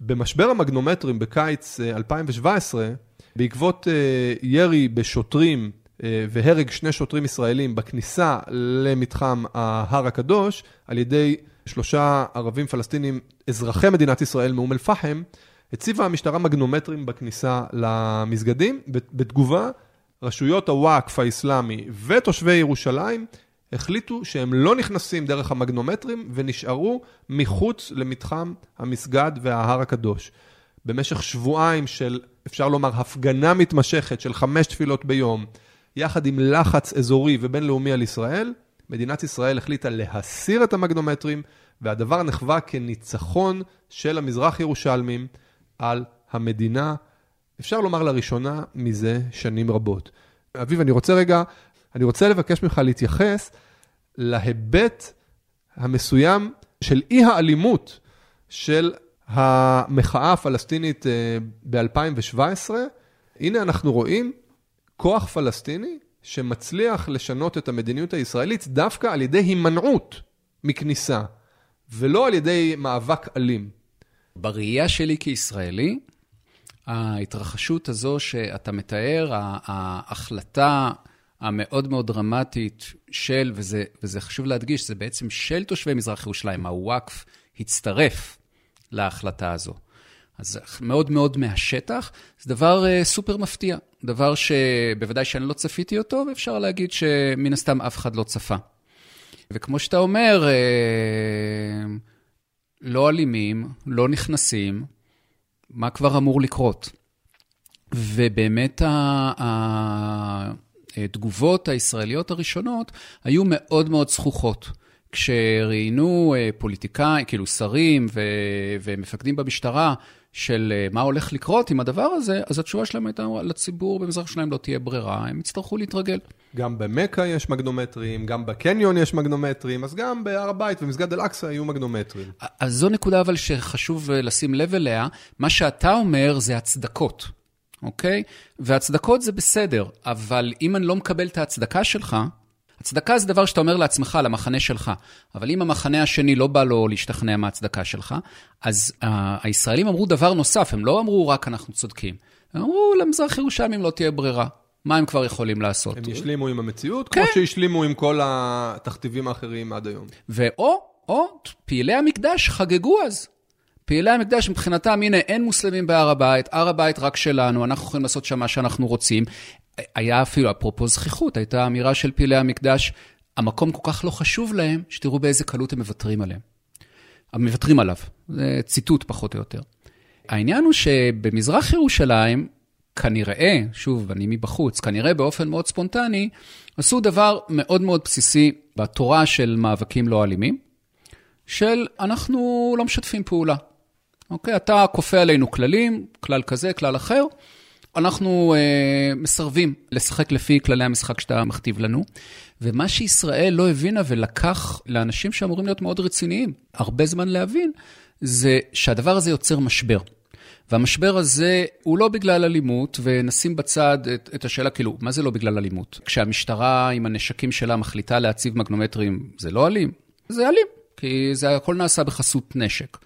במשבר המגנומטרים בקיץ 2017, אה, בעקבות אה, ירי בשוטרים והרג שני שוטרים ישראלים בכניסה למתחם ההר הקדוש על ידי שלושה ערבים פלסטינים אזרחי מדינת ישראל מאום אל-פחם, הציבה המשטרה מגנומטרים בכניסה למסגדים. בתגובה, רשויות הוואקף האסלאמי ותושבי ירושלים החליטו שהם לא נכנסים דרך המגנומטרים ונשארו מחוץ למתחם המסגד וההר הקדוש. במשך שבועיים של, אפשר לומר, הפגנה מתמשכת של חמש תפילות ביום, יחד עם לחץ אזורי ובינלאומי על ישראל, מדינת ישראל החליטה להסיר את המגנומטרים, והדבר נחווה כניצחון של המזרח ירושלמים על המדינה, אפשר לומר לראשונה, מזה שנים רבות. אביב, אני רוצה רגע, אני רוצה לבקש ממך להתייחס להיבט המסוים של אי האלימות של המחאה הפלסטינית אה, ב-2017. הנה אנחנו רואים כוח פלסטיני שמצליח לשנות את המדיניות הישראלית דווקא על ידי הימנעות מכניסה, ולא על ידי מאבק אלים. בראייה שלי כישראלי, ההתרחשות הזו שאתה מתאר, ההחלטה המאוד מאוד דרמטית של, וזה, וזה חשוב להדגיש, זה בעצם של תושבי מזרח ירושלים, הוואקף הצטרף להחלטה הזו. אז מאוד מאוד מהשטח, זה דבר uh, סופר מפתיע, דבר שבוודאי שאני לא צפיתי אותו, ואפשר להגיד שמן הסתם אף אחד לא צפה. וכמו שאתה אומר, uh, לא אלימים, לא נכנסים, מה כבר אמור לקרות? ובאמת התגובות הישראליות הראשונות היו מאוד מאוד זכוכות. כשראיינו אה, פוליטיקאים, כאילו שרים ו- ומפקדים במשטרה, של אה, מה הולך לקרות עם הדבר הזה, אז התשובה שלהם הייתה, לציבור במזרח שלהם לא תהיה ברירה, הם יצטרכו להתרגל. גם במכה יש מגנומטרים, גם בקניון יש מגנומטרים, אז גם בהר הבית ומסגד אל-אקצא היו מגנומטרים. אז זו נקודה אבל שחשוב אה, לשים לב אליה, מה שאתה אומר זה הצדקות, אוקיי? והצדקות זה בסדר, אבל אם אני לא מקבל את ההצדקה שלך, הצדקה זה דבר שאתה אומר לעצמך, למחנה שלך. אבל אם המחנה השני לא בא לו להשתכנע מהצדקה שלך, אז uh, הישראלים אמרו דבר נוסף, הם לא אמרו רק אנחנו צודקים. הם אמרו, למזרח ירושלמים לא תהיה ברירה. מה הם כבר יכולים לעשות? הם השלימו עם המציאות, כן. כמו שהשלימו עם כל התכתיבים האחרים עד היום. ואו, או, פעילי המקדש חגגו אז. פעילי המקדש מבחינתם, הנה, אין מוסלמים בהר הבית, הר הבית רק שלנו, אנחנו יכולים לעשות שם מה שאנחנו רוצים. היה אפילו, אפרופו זכיחות, הייתה אמירה של פעילי המקדש, המקום כל כך לא חשוב להם, שתראו באיזה קלות הם מוותרים עליהם. מוותרים עליו, זה ציטוט פחות או יותר. העניין הוא שבמזרח ירושלים, כנראה, שוב, אני מבחוץ, כנראה באופן מאוד ספונטני, עשו דבר מאוד מאוד בסיסי בתורה של מאבקים לא אלימים, של אנחנו לא משתפים פעולה. אוקיי? אתה כופה עלינו כללים, כלל כזה, כלל אחר, אנחנו אה, מסרבים לשחק לפי כללי המשחק שאתה מכתיב לנו. ומה שישראל לא הבינה ולקח לאנשים שאמורים להיות מאוד רציניים הרבה זמן להבין, זה שהדבר הזה יוצר משבר. והמשבר הזה הוא לא בגלל אלימות, ונשים בצד את, את השאלה, כאילו, מה זה לא בגלל אלימות? כשהמשטרה עם הנשקים שלה מחליטה להציב מגנומטרים, זה לא אלים? זה אלים, כי זה הכל נעשה בחסות נשק.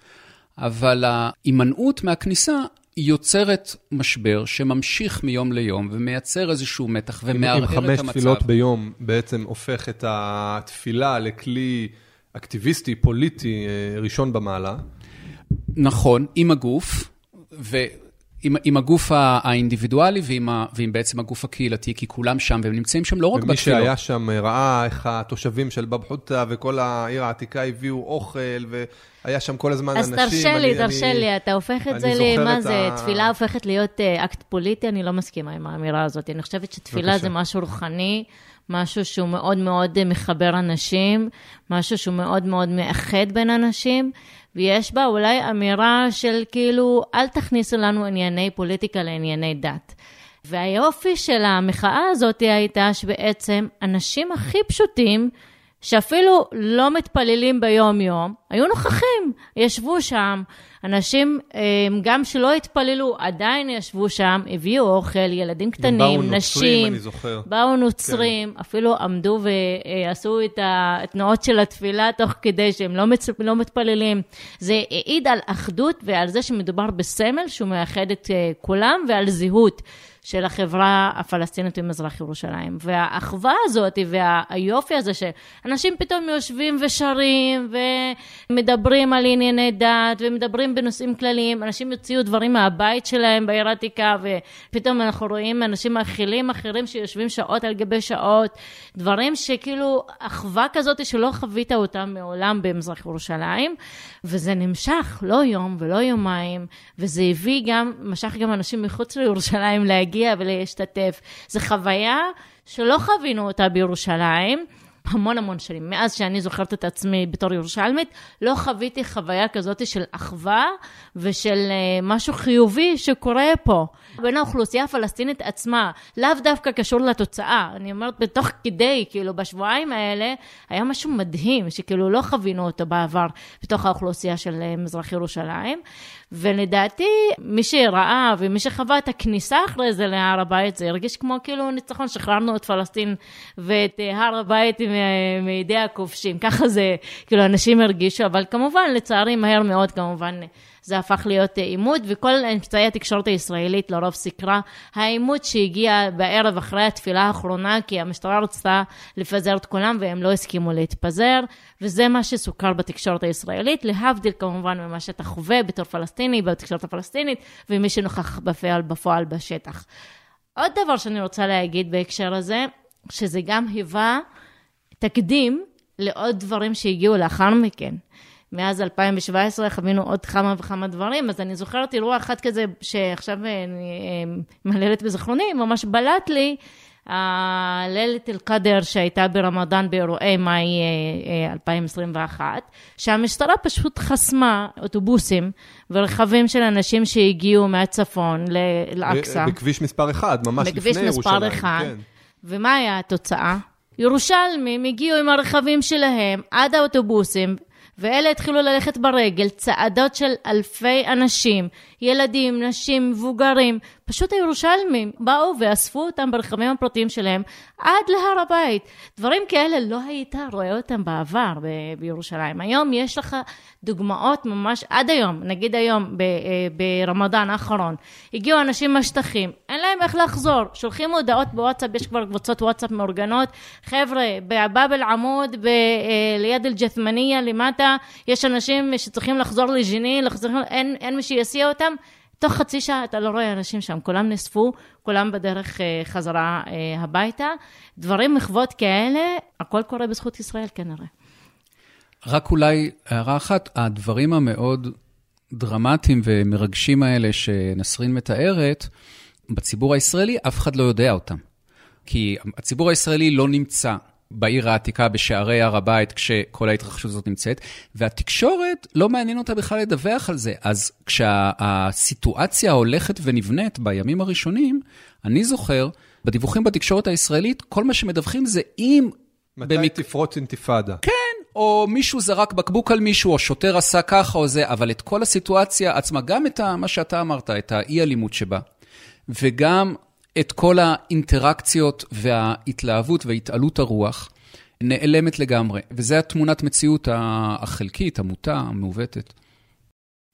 אבל ההימנעות מהכניסה יוצרת משבר שממשיך מיום ליום ומייצר איזשהו מתח ומערער את המצב. אם חמש תפילות ביום בעצם הופך את התפילה לכלי אקטיביסטי, פוליטי, אה, ראשון במעלה. נכון, עם הגוף, ו... עם, עם הגוף האינדיבידואלי ועם, ה, ועם בעצם הגוף הקהילתי, כי כולם שם, והם נמצאים שם לא רק בתפילות. ומי שהיה שם אה, ראה איך התושבים של בב חוטה וכל העיר העתיקה הביאו אוכל, והיה שם כל הזמן אז אנשים. אז תרשה לי, תרשה לי, אתה הופך את זה למה זה, ה... תפילה הופכת להיות uh, אקט פוליטי, אני לא מסכימה עם האמירה הזאת. אני חושבת שתפילה בבקשה. זה משהו רוחני. משהו שהוא מאוד מאוד אה, מחבר אנשים, משהו שהוא מאוד מאוד מאחד בין אנשים, ויש בה אולי אמירה של כאילו, אל תכניסו לנו ענייני פוליטיקה לענייני דת. והיופי של המחאה הזאת הייתה שבעצם אנשים הכי פשוטים, שאפילו לא מתפללים ביום-יום, היו נוכחים, ישבו שם. אנשים, גם שלא התפללו, עדיין ישבו שם, הביאו אוכל, ילדים קטנים, באו נשים. נוצרים, אני זוכר. באו נוצרים, כן. אפילו עמדו ועשו את התנועות של התפילה תוך כדי שהם לא, מצ... לא מתפללים. זה העיד על אחדות ועל זה שמדובר בסמל שהוא מאחד את אה, כולם ועל זהות. של החברה הפלסטינית במזרח ירושלים. והאחווה הזאת והיופי הזה שאנשים פתאום יושבים ושרים ומדברים על ענייני דת ומדברים בנושאים כלליים, אנשים יוציאו דברים מהבית שלהם בעיר העתיקה ופתאום אנחנו רואים אנשים מאכילים אחרים שיושבים שעות על גבי שעות, דברים שכאילו אחווה כזאת שלא חווית אותה מעולם במזרח ירושלים, וזה נמשך לא יום ולא יומיים, וזה הביא גם, משך גם אנשים מחוץ לירושלים להגיע. להגיע ולהשתתף. זו חוויה שלא חווינו אותה בירושלים. המון המון שנים, מאז שאני זוכרת את עצמי בתור ירושלמית, לא חוויתי חוויה כזאת של אחווה ושל uh, משהו חיובי שקורה פה. בין האוכלוסייה הפלסטינית עצמה, לאו דווקא קשור לתוצאה. אני אומרת, בתוך כדי, כאילו, בשבועיים האלה, היה משהו מדהים, שכאילו לא חווינו אותו בעבר בתוך האוכלוסייה של uh, מזרח ירושלים. ולדעתי, מי שראה ומי שחווה את הכניסה אחרי זה להר הבית, זה הרגיש כמו כאילו ניצחון, שחררנו את פלסטין ואת uh, הר הבית מידי הכובשים. ככה זה, כאילו, אנשים הרגישו, אבל כמובן, לצערי, מהר מאוד, כמובן, זה הפך להיות עימות, וכל אמצעי התקשורת הישראלית לרוב סיקרה העימות שהגיע בערב אחרי התפילה האחרונה, כי המשטרה רצתה לפזר את כולם והם לא הסכימו להתפזר, וזה מה שסוכר בתקשורת הישראלית, להבדיל כמובן ממה שאתה חווה בתור פלסטיני בתקשורת הפלסטינית, ומי שנוכח בפועל, בפועל בשטח. עוד דבר שאני רוצה להגיד בהקשר הזה, שזה גם היווה תקדים לעוד דברים שהגיעו לאחר מכן. מאז 2017 חווינו עוד כמה וכמה דברים, אז אני זוכרת אירוע אחד כזה, שעכשיו אני אה, מהללת בזיכרוני, ממש בלט לי, לילת אל-קאדר שהייתה ברמדאן באירועי מאי 2021, אה, אה, שהמשטרה פשוט חסמה אוטובוסים ורכבים של אנשים שהגיעו מהצפון לאקצא. בכביש מספר 1, ממש לפני ירושלים. בכביש מספר 1. כן. ומה היה התוצאה? ירושלמים הגיעו עם הרכבים שלהם עד האוטובוסים, ואלה התחילו ללכת ברגל, צעדות של אלפי אנשים, ילדים, נשים, מבוגרים, פשוט הירושלמים באו ואספו אותם ברכבים הפרטיים שלהם עד להר הבית. דברים כאלה לא היית רואה אותם בעבר ב- בירושלים. היום יש לך דוגמאות ממש, עד היום, נגיד היום ב- אה, ברמדאן האחרון, הגיעו אנשים מהשטחים, אין להם איך לחזור, שולחים הודעות בוואטסאפ, יש כבר קבוצות וואטסאפ מאורגנות, חבר'ה, בבאב אל-עמוד, ב- אה, ליד אל-ג'ת'מניה למטה, יש אנשים שצריכים לחזור לג'נין, לחזור, אין, אין מי שיסיע אותם. תוך חצי שעה אתה לא רואה אנשים שם, כולם נאספו, כולם בדרך אה, חזרה אה, הביתה. דברים, מחוות כאלה, הכל קורה בזכות ישראל כנראה. רק אולי הערה אחת, הדברים המאוד דרמטיים ומרגשים האלה שנסרין מתארת, בציבור הישראלי אף אחד לא יודע אותם. כי הציבור הישראלי לא נמצא בעיר העתיקה בשערי הר הבית כשכל ההתרחשות הזאת נמצאת, והתקשורת לא מעניין אותה בכלל לדווח על זה. אז כשהסיטואציה הולכת ונבנית בימים הראשונים, אני זוכר, בדיווחים בתקשורת הישראלית, כל מה שמדווחים זה אם... מתי במק... תפרוץ אינתיפאדה. כן, או מישהו זרק בקבוק על מישהו, או שוטר עשה ככה או זה, אבל את כל הסיטואציה עצמה, גם את מה שאתה אמרת, את האי-אלימות שבה, וגם את כל האינטראקציות וההתלהבות והתעלות הרוח נעלמת לגמרי. וזו התמונת מציאות החלקית, המוטה, המעוותת.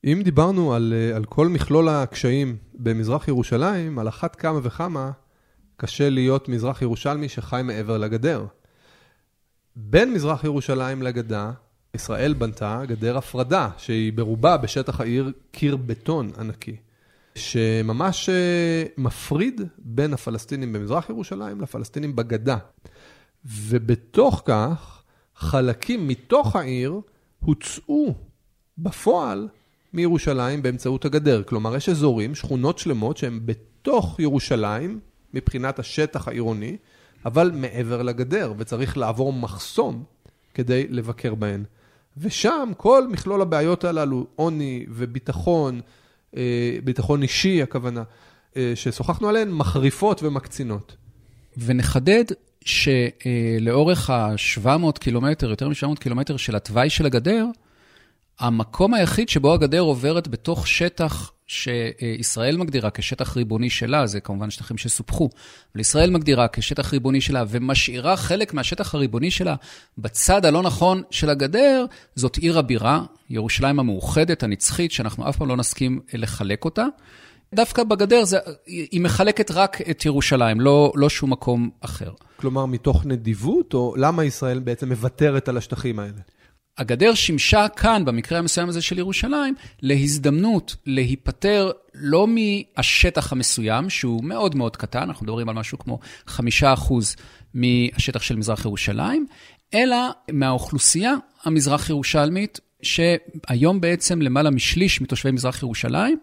אם דיברנו על, על כל מכלול הקשיים במזרח ירושלים, על אחת כמה וכמה קשה להיות מזרח ירושלמי שחי מעבר לגדר. בין מזרח ירושלים לגדה, ישראל בנתה גדר הפרדה, שהיא ברובה בשטח העיר קיר בטון ענקי. שממש אה, מפריד בין הפלסטינים במזרח ירושלים לפלסטינים בגדה. ובתוך כך, חלקים מתוך העיר הוצאו בפועל מירושלים באמצעות הגדר. כלומר, יש אזורים, שכונות שלמות, שהן בתוך ירושלים, מבחינת השטח העירוני, אבל מעבר לגדר, וצריך לעבור מחסום כדי לבקר בהן. ושם כל מכלול הבעיות הללו, עוני וביטחון, ביטחון אישי, הכוונה, אה, ששוחחנו עליהן, מחריפות ומקצינות. ונחדד שלאורך ה-700 קילומטר, יותר מ-700 קילומטר של התוואי של הגדר, המקום היחיד שבו הגדר עוברת בתוך שטח שישראל מגדירה כשטח ריבוני שלה, זה כמובן שטחים שסופחו, אבל ישראל מגדירה כשטח ריבוני שלה ומשאירה חלק מהשטח הריבוני שלה בצד הלא נכון של הגדר, זאת עיר הבירה, ירושלים המאוחדת, הנצחית, שאנחנו אף פעם לא נסכים לחלק אותה. דווקא בגדר זה, היא מחלקת רק את ירושלים, לא, לא שום מקום אחר. כלומר, מתוך נדיבות, או למה ישראל בעצם מוותרת על השטחים האלה? הגדר שימשה כאן, במקרה המסוים הזה של ירושלים, להזדמנות להיפטר לא מהשטח המסוים, שהוא מאוד מאוד קטן, אנחנו מדברים על משהו כמו חמישה אחוז מהשטח של מזרח ירושלים, אלא מהאוכלוסייה המזרח ירושלמית, שהיום בעצם למעלה משליש מתושבי מזרח ירושלים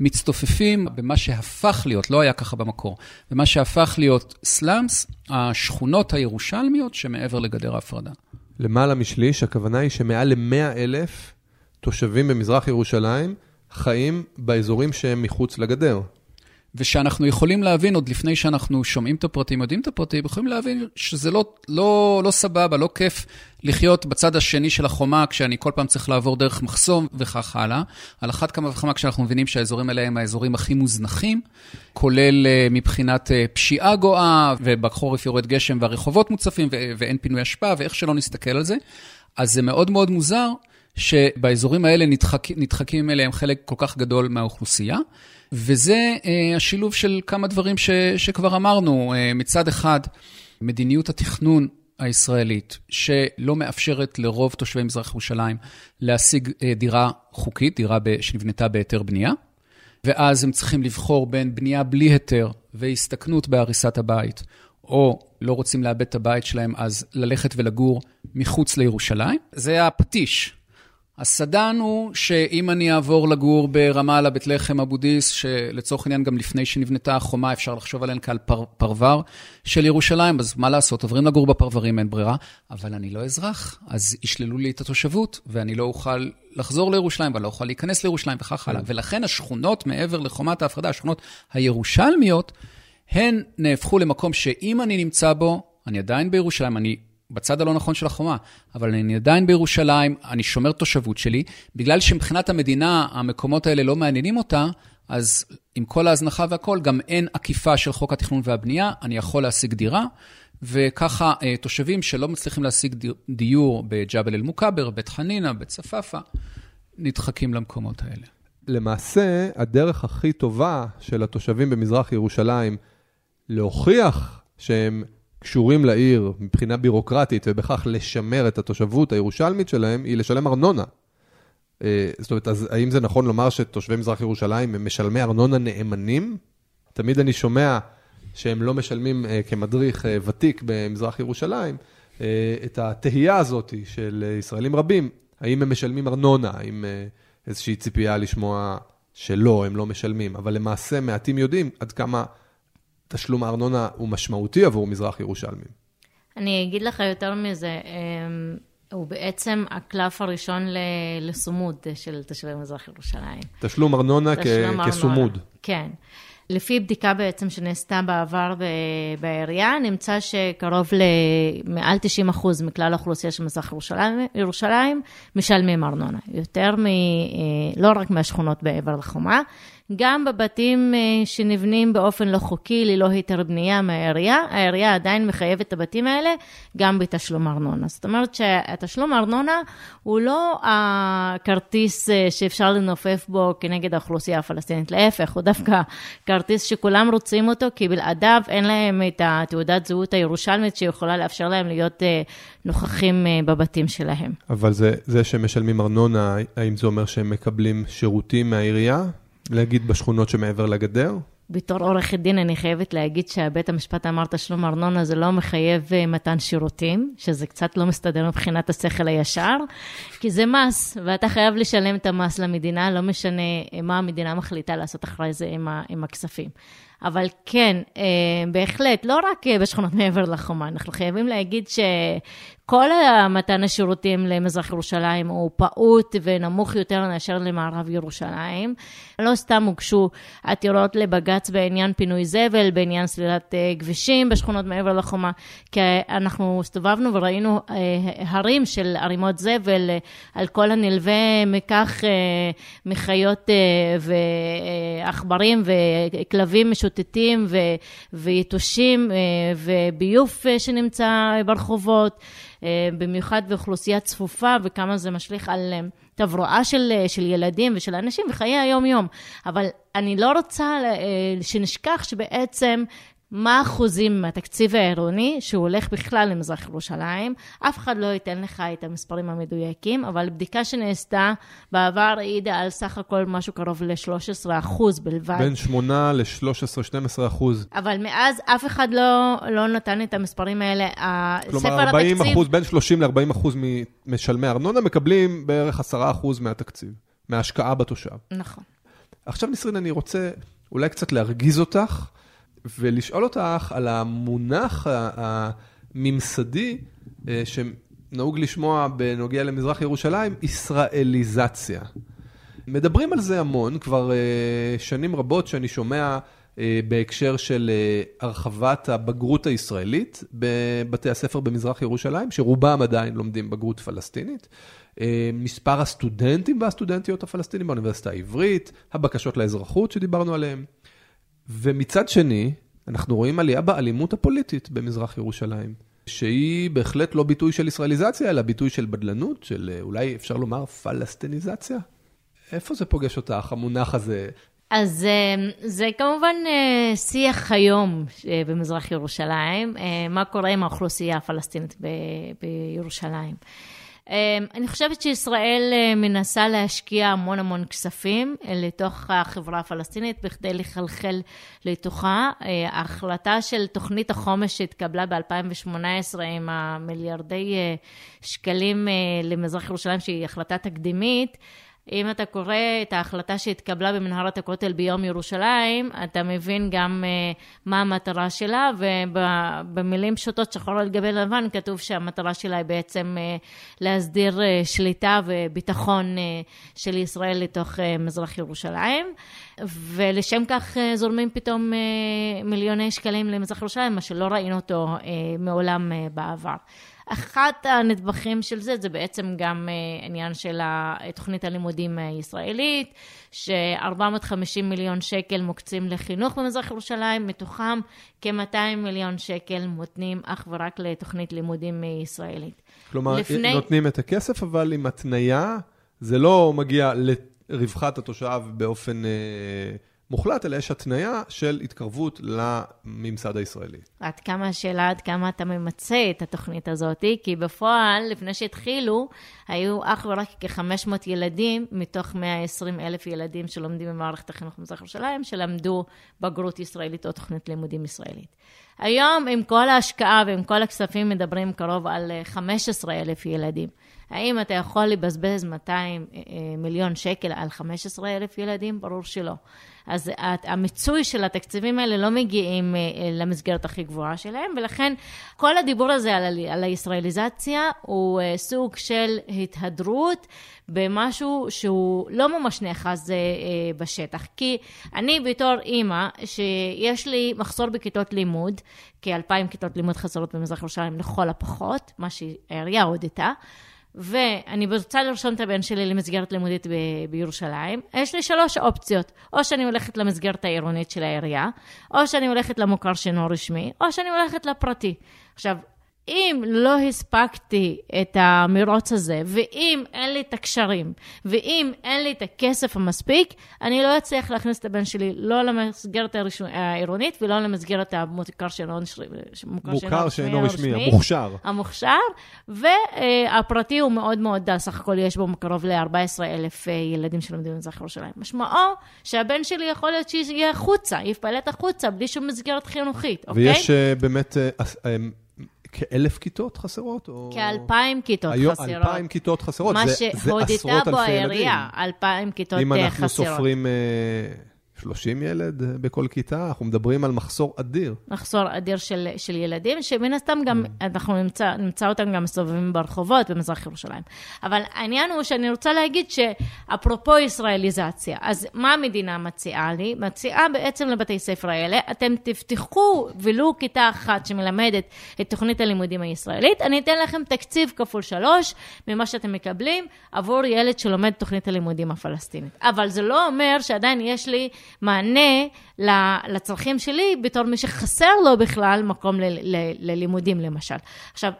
מצטופפים במה שהפך להיות, לא היה ככה במקור, במה שהפך להיות סלאמס, השכונות הירושלמיות שמעבר לגדר ההפרדה. למעלה משליש, הכוונה היא שמעל ל-100 אלף תושבים במזרח ירושלים חיים באזורים שהם מחוץ לגדר. ושאנחנו יכולים להבין, עוד לפני שאנחנו שומעים את הפרטים, יודעים את הפרטים, יכולים להבין שזה לא, לא, לא סבבה, לא כיף לחיות בצד השני של החומה, כשאני כל פעם צריך לעבור דרך מחסום וכך הלאה. על אחת כמה וכמה כשאנחנו מבינים שהאזורים האלה הם האזורים הכי מוזנחים, כולל אה, מבחינת אה, פשיעה גואה, ובחורף יורד גשם והרחובות מוצפים, ואין פינוי אשפה, ואיך שלא נסתכל על זה. אז זה מאוד מאוד מוזר שבאזורים האלה נדחק, נדחקים אליהם חלק כל כך גדול מהאוכלוסייה. וזה אה, השילוב של כמה דברים ש, שכבר אמרנו. אה, מצד אחד, מדיניות התכנון הישראלית, שלא מאפשרת לרוב תושבי מזרח ירושלים להשיג אה, דירה חוקית, דירה שנבנתה בהיתר בנייה, ואז הם צריכים לבחור בין בנייה בלי היתר והסתכנות בהריסת הבית, או לא רוצים לאבד את הבית שלהם, אז ללכת ולגור מחוץ לירושלים. זה הפטיש הסדן הוא שאם אני אעבור לגור ברמאללה, בית לחם, אבו דיס, שלצורך העניין גם לפני שנבנתה החומה, אפשר לחשוב עליהן כעל פר, פרבר של ירושלים, אז מה לעשות, עוברים לגור בפרברים, אין ברירה, אבל אני לא אזרח, אז ישללו לי את התושבות, ואני לא אוכל לחזור לירושלים, ואני לא אוכל להיכנס לירושלים וכך הלאה. ולכן השכונות מעבר לחומת ההפרדה, השכונות הירושלמיות, הן נהפכו למקום שאם אני נמצא בו, אני עדיין בירושלים, אני בצד הלא נכון של החומה, אבל אני עדיין בירושלים, אני שומר תושבות שלי, בגלל שמבחינת המדינה המקומות האלה לא מעניינים אותה, אז עם כל ההזנחה והכול, גם אין עקיפה של חוק התכנון והבנייה, אני יכול להשיג דירה, וככה אה, תושבים שלא מצליחים להשיג דיור בג'בל אל-מוכבר, בית חנינא, בית צפאפא, נדחקים למקומות האלה. למעשה, הדרך הכי טובה של התושבים במזרח ירושלים להוכיח שהם קשורים לעיר מבחינה בירוקרטית, ובכך לשמר את התושבות הירושלמית שלהם, היא לשלם ארנונה. אה, זאת אומרת, אז האם זה נכון לומר שתושבי מזרח ירושלים הם משלמי ארנונה נאמנים? תמיד אני שומע שהם לא משלמים אה, כמדריך אה, ותיק במזרח ירושלים, את התהייה הזאת של ישראלים רבים, האם הם משלמים ארנונה, האם איזושהי ציפייה לשמוע שלא, הם לא משלמים, אבל למעשה מעטים יודעים עד כמה תשלום הארנונה הוא משמעותי עבור מזרח ירושלמים. אני אגיד לך יותר מזה, אמ, הוא בעצם הקלף הראשון לסומוד של תושבי מזרח ירושלים. תשלום ארנונה תשלום כסומוד. כן. לפי בדיקה בעצם שנעשתה בעבר בעירייה, נמצא שקרוב למעל 90 אחוז מכלל האוכלוסייה של מזרח ירושלים, ירושלים משלמים ארנונה. יותר מ... אה, לא רק מהשכונות בעבר לחומה, גם בבתים אה, שנבנים באופן לא חוקי, ללא היתר בנייה מהעירייה, העירייה עדיין מחייבת את הבתים האלה גם בתשלום ארנונה. זאת אומרת שהתשלום ארנונה הוא לא הכרטיס אה, שאפשר לנופף בו כנגד האוכלוסייה הפלסטינית, להפך, הוא דווקא כרטיס שכולם רוצים אותו, כי בלעדיו אין להם את התעודת זהות הירושלמית שיכולה לאפשר להם להיות אה, נוכחים בבתים שלהם. אבל זה, זה שהם משלמים ארנונה, האם זה אומר שהם מקבלים שירותים מהעירייה? להגיד בשכונות שמעבר לגדר? בתור עורכת דין אני חייבת להגיד שהבית המשפט אמר תשלום ארנונה זה לא מחייב אה, מתן שירותים, שזה קצת לא מסתדר מבחינת השכל הישר, כי זה מס, ואתה חייב לשלם את המס למדינה, לא משנה אה, מה המדינה מחליטה לעשות אחרי זה עם, ה, עם הכספים. אבל כן, אה, בהחלט, לא רק בשכונות מעבר לחומה, אנחנו חייבים להגיד ש... כל מתן השירותים למזרח ירושלים הוא פעוט ונמוך יותר מאשר למערב ירושלים. לא סתם הוגשו עתירות לבג"ץ בעניין פינוי זבל, בעניין סלילת אה, כבישים בשכונות מעבר לחומה, כי אנחנו הסתובבנו וראינו אה, הרים של ערימות זבל אה, על כל הנלווה מכך מחיות ועכברים וכלבים משוטטים ויתושים וביוב שנמצא ברחובות. אה, במיוחד באוכלוסייה צפופה, וכמה זה משליך על אה, תברואה של, אה, של ילדים ושל אנשים וחיי היום-יום. אבל אני לא רוצה שנשכח שבעצם מה האחוזים מהתקציב העירוני שהוא הולך בכלל למזרח ירושלים. אף אחד לא ייתן לך את המספרים המדויקים, אבל בדיקה שנעשתה בעבר העידה על סך הכל משהו קרוב ל-13 אחוז בלבד. בין 8 ל-13-12 אחוז. אבל מאז אף אחד לא, לא נתן את המספרים האלה. כלומר, 40 התקציב... אחוז, בין 30 ל-40 אחוז ממשלמי ארנונה מקבלים בערך 10 אחוז מהתקציב, מההשקעה בתושב. נכון. עכשיו נסרין, אני רוצה אולי קצת להרגיז אותך, ולשאול אותך על המונח הממסדי אה, שנהוג לשמוע בנוגע למזרח ירושלים, ישראליזציה. מדברים על זה המון, כבר אה, שנים רבות שאני שומע אה, בהקשר של הרחבת הבגרות הישראלית בבתי הספר במזרח ירושלים, שרובם עדיין לומדים בגרות פלסטינית. מספר הסטודנטים והסטודנטיות הפלסטינים באוניברסיטה העברית, הבקשות לאזרחות שדיברנו עליהן. ומצד שני, אנחנו רואים עלייה באלימות הפוליטית במזרח ירושלים, שהיא בהחלט לא ביטוי של ישראליזציה, אלא ביטוי של בדלנות, של אה, אולי אפשר לומר פלסטיניזציה. איפה זה פוגש אותך, המונח הזה? אז אה, זה כמובן אה, שיח היום במזרח ירושלים, מה קורה עם האוכלוסייה הפלסטינית בירושלים. אמ, אני חושבת שישראל אה, מנסה להשקיע המון המון כספים אה, לתוך החברה הפלסטינית בכדי לחלחל לתוכה. אה, ההחלטה של תוכנית החומש שהתקבלה ב-2018 עם המיליארדי שקלים למזרח ירושלים, שהיא החלטה תקדימית, אם אתה קורא את ההחלטה שהתקבלה במנהרת הכותל ביום ירושלים, אתה מבין גם uh, מה המטרה שלה, ובמילים פשוטות, שחור על גבי לבן, כתוב שהמטרה שלה היא בעצם uh, להסדיר uh, שליטה וביטחון uh, של ישראל לתוך uh, מזרח ירושלים. ולשם כך uh, זורמים פתאום uh, מיליוני שקלים למזרח ירושלים, מה שלא ראינו אותו uh, מעולם uh, בעבר. אחת הנדבכים של זה, זה בעצם גם uh, עניין של תוכנית הלימודים הישראלית, ש-450 מיליון שקל מוקצים לחינוך במזרח ירושלים, מתוכם כ-200 מיליון שקל מותנים אך ורק לתוכנית לימודים ישראלית. כלומר, לפני... נותנים את הכסף, אבל עם התניה, זה לא מגיע לרווחת התושב באופן... מוחלט, אלא יש התניה של התקרבות לממסד הישראלי. עד כמה השאלה, עד כמה אתה ממצה את התוכנית הזאת, כי בפועל, לפני שהתחילו, היו אך ורק כ-500 ילדים מתוך 120 אלף ילדים שלומדים במערכת החינוך במזרח ירושלים, שלמדו בגרות ישראלית או תוכנית לימודים ישראלית. היום, עם כל ההשקעה ועם כל הכספים, מדברים קרוב על 15 אלף ילדים. האם אתה יכול לבזבז 200 אה, מיליון שקל על 15 אלף ילדים? ברור שלא. אז המיצוי של התקציבים האלה לא מגיעים אה, למסגרת הכי גבוהה שלהם, ולכן כל הדיבור הזה על, על הישראליזציה הוא אה, סוג של התהדרות במשהו שהוא לא ממש נאחז אה, בשטח. כי אני בתור אימא, שיש לי מחסור בכיתות לימוד, כאלפיים כיתות לימוד חסרות במזרח ירושלים לכל הפחות, מה שהעירייה הודתה, ואני רוצה לרשום את הבן שלי למסגרת לימודית ב- בירושלים, יש לי שלוש אופציות. או שאני הולכת למסגרת העירונית של העירייה, או שאני הולכת למוכר שאינו רשמי, או שאני הולכת לפרטי. עכשיו, אם לא הספקתי את המרוץ הזה, ואם אין לי את הקשרים, ואם אין לי את הכסף המספיק, אני לא אצליח להכניס את הבן שלי לא למסגרת העירונית ולא למסגרת המוכר שאינו שאינו רשמי, המוכשר. המוכשר, והפרטי הוא מאוד מאוד דל, סך הכל יש בו קרוב ל-14 אלף אה, ילדים שלומדים במזרח ירושלים. משמעו שהבן שלי יכול להיות שיהיה החוצה, יפלט החוצה, בלי שום מסגרת חינוכית, אוקיי? ויש uh, באמת... כאלף כיתות חסרות? כאלפיים כיתות היו, חסרות. אלפיים כיתות חסרות, זה, זה עשרות אלפי ילדים. מה שהודיתה בו העירייה, אלפיים כיתות חסרות. אם אנחנו חסרות. סופרים... Uh, 30 ילד בכל כיתה, אנחנו מדברים על מחסור אדיר. מחסור אדיר של, של ילדים, שמן הסתם גם, mm. אנחנו נמצא, נמצא אותם גם מסתובבים ברחובות במזרח ירושלים. אבל העניין הוא שאני רוצה להגיד שאפרופו ישראליזציה, אז מה המדינה מציעה לי? מציעה בעצם לבתי ספר האלה, אתם תפתחו ולו כיתה אחת שמלמדת את תוכנית הלימודים הישראלית, אני אתן לכם תקציב כפול שלוש ממה שאתם מקבלים עבור ילד שלומד תוכנית הלימודים הפלסטינית. אבל זה לא אומר שעדיין יש לי מענה לצרכים שלי בתור מי שחסר לו בכלל מקום ללימודים למשל. עכשיו,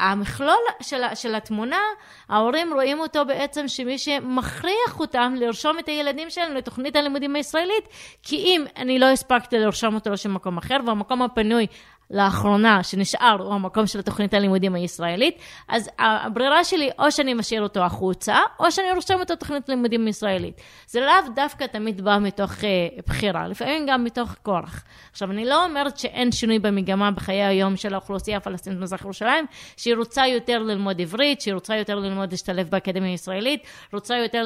המכלול של, של התמונה, ההורים רואים אותו בעצם שמי שמכריח אותם לרשום את הילדים שלהם לתוכנית הלימודים הישראלית, כי אם אני לא הספקתי לרשום אותו לשום מקום אחר, והמקום הפנוי לאחרונה שנשאר הוא המקום של תוכנית הלימודים הישראלית, אז הברירה שלי או שאני משאיר אותו החוצה, או שאני רושם אותו תוכנית לימודים ישראלית. זה לאו דווקא תמיד בא מתוך uh, בחירה, לפעמים גם מתוך כורח. עכשיו, אני לא אומרת שאין שינוי במגמה בחיי היום של האוכלוסייה הפלסטינית במזרח ירושלים, שהיא רוצה יותר ללמוד עברית, שהיא רוצה יותר ללמוד להשתלב באקדמיה הישראלית, רוצה יותר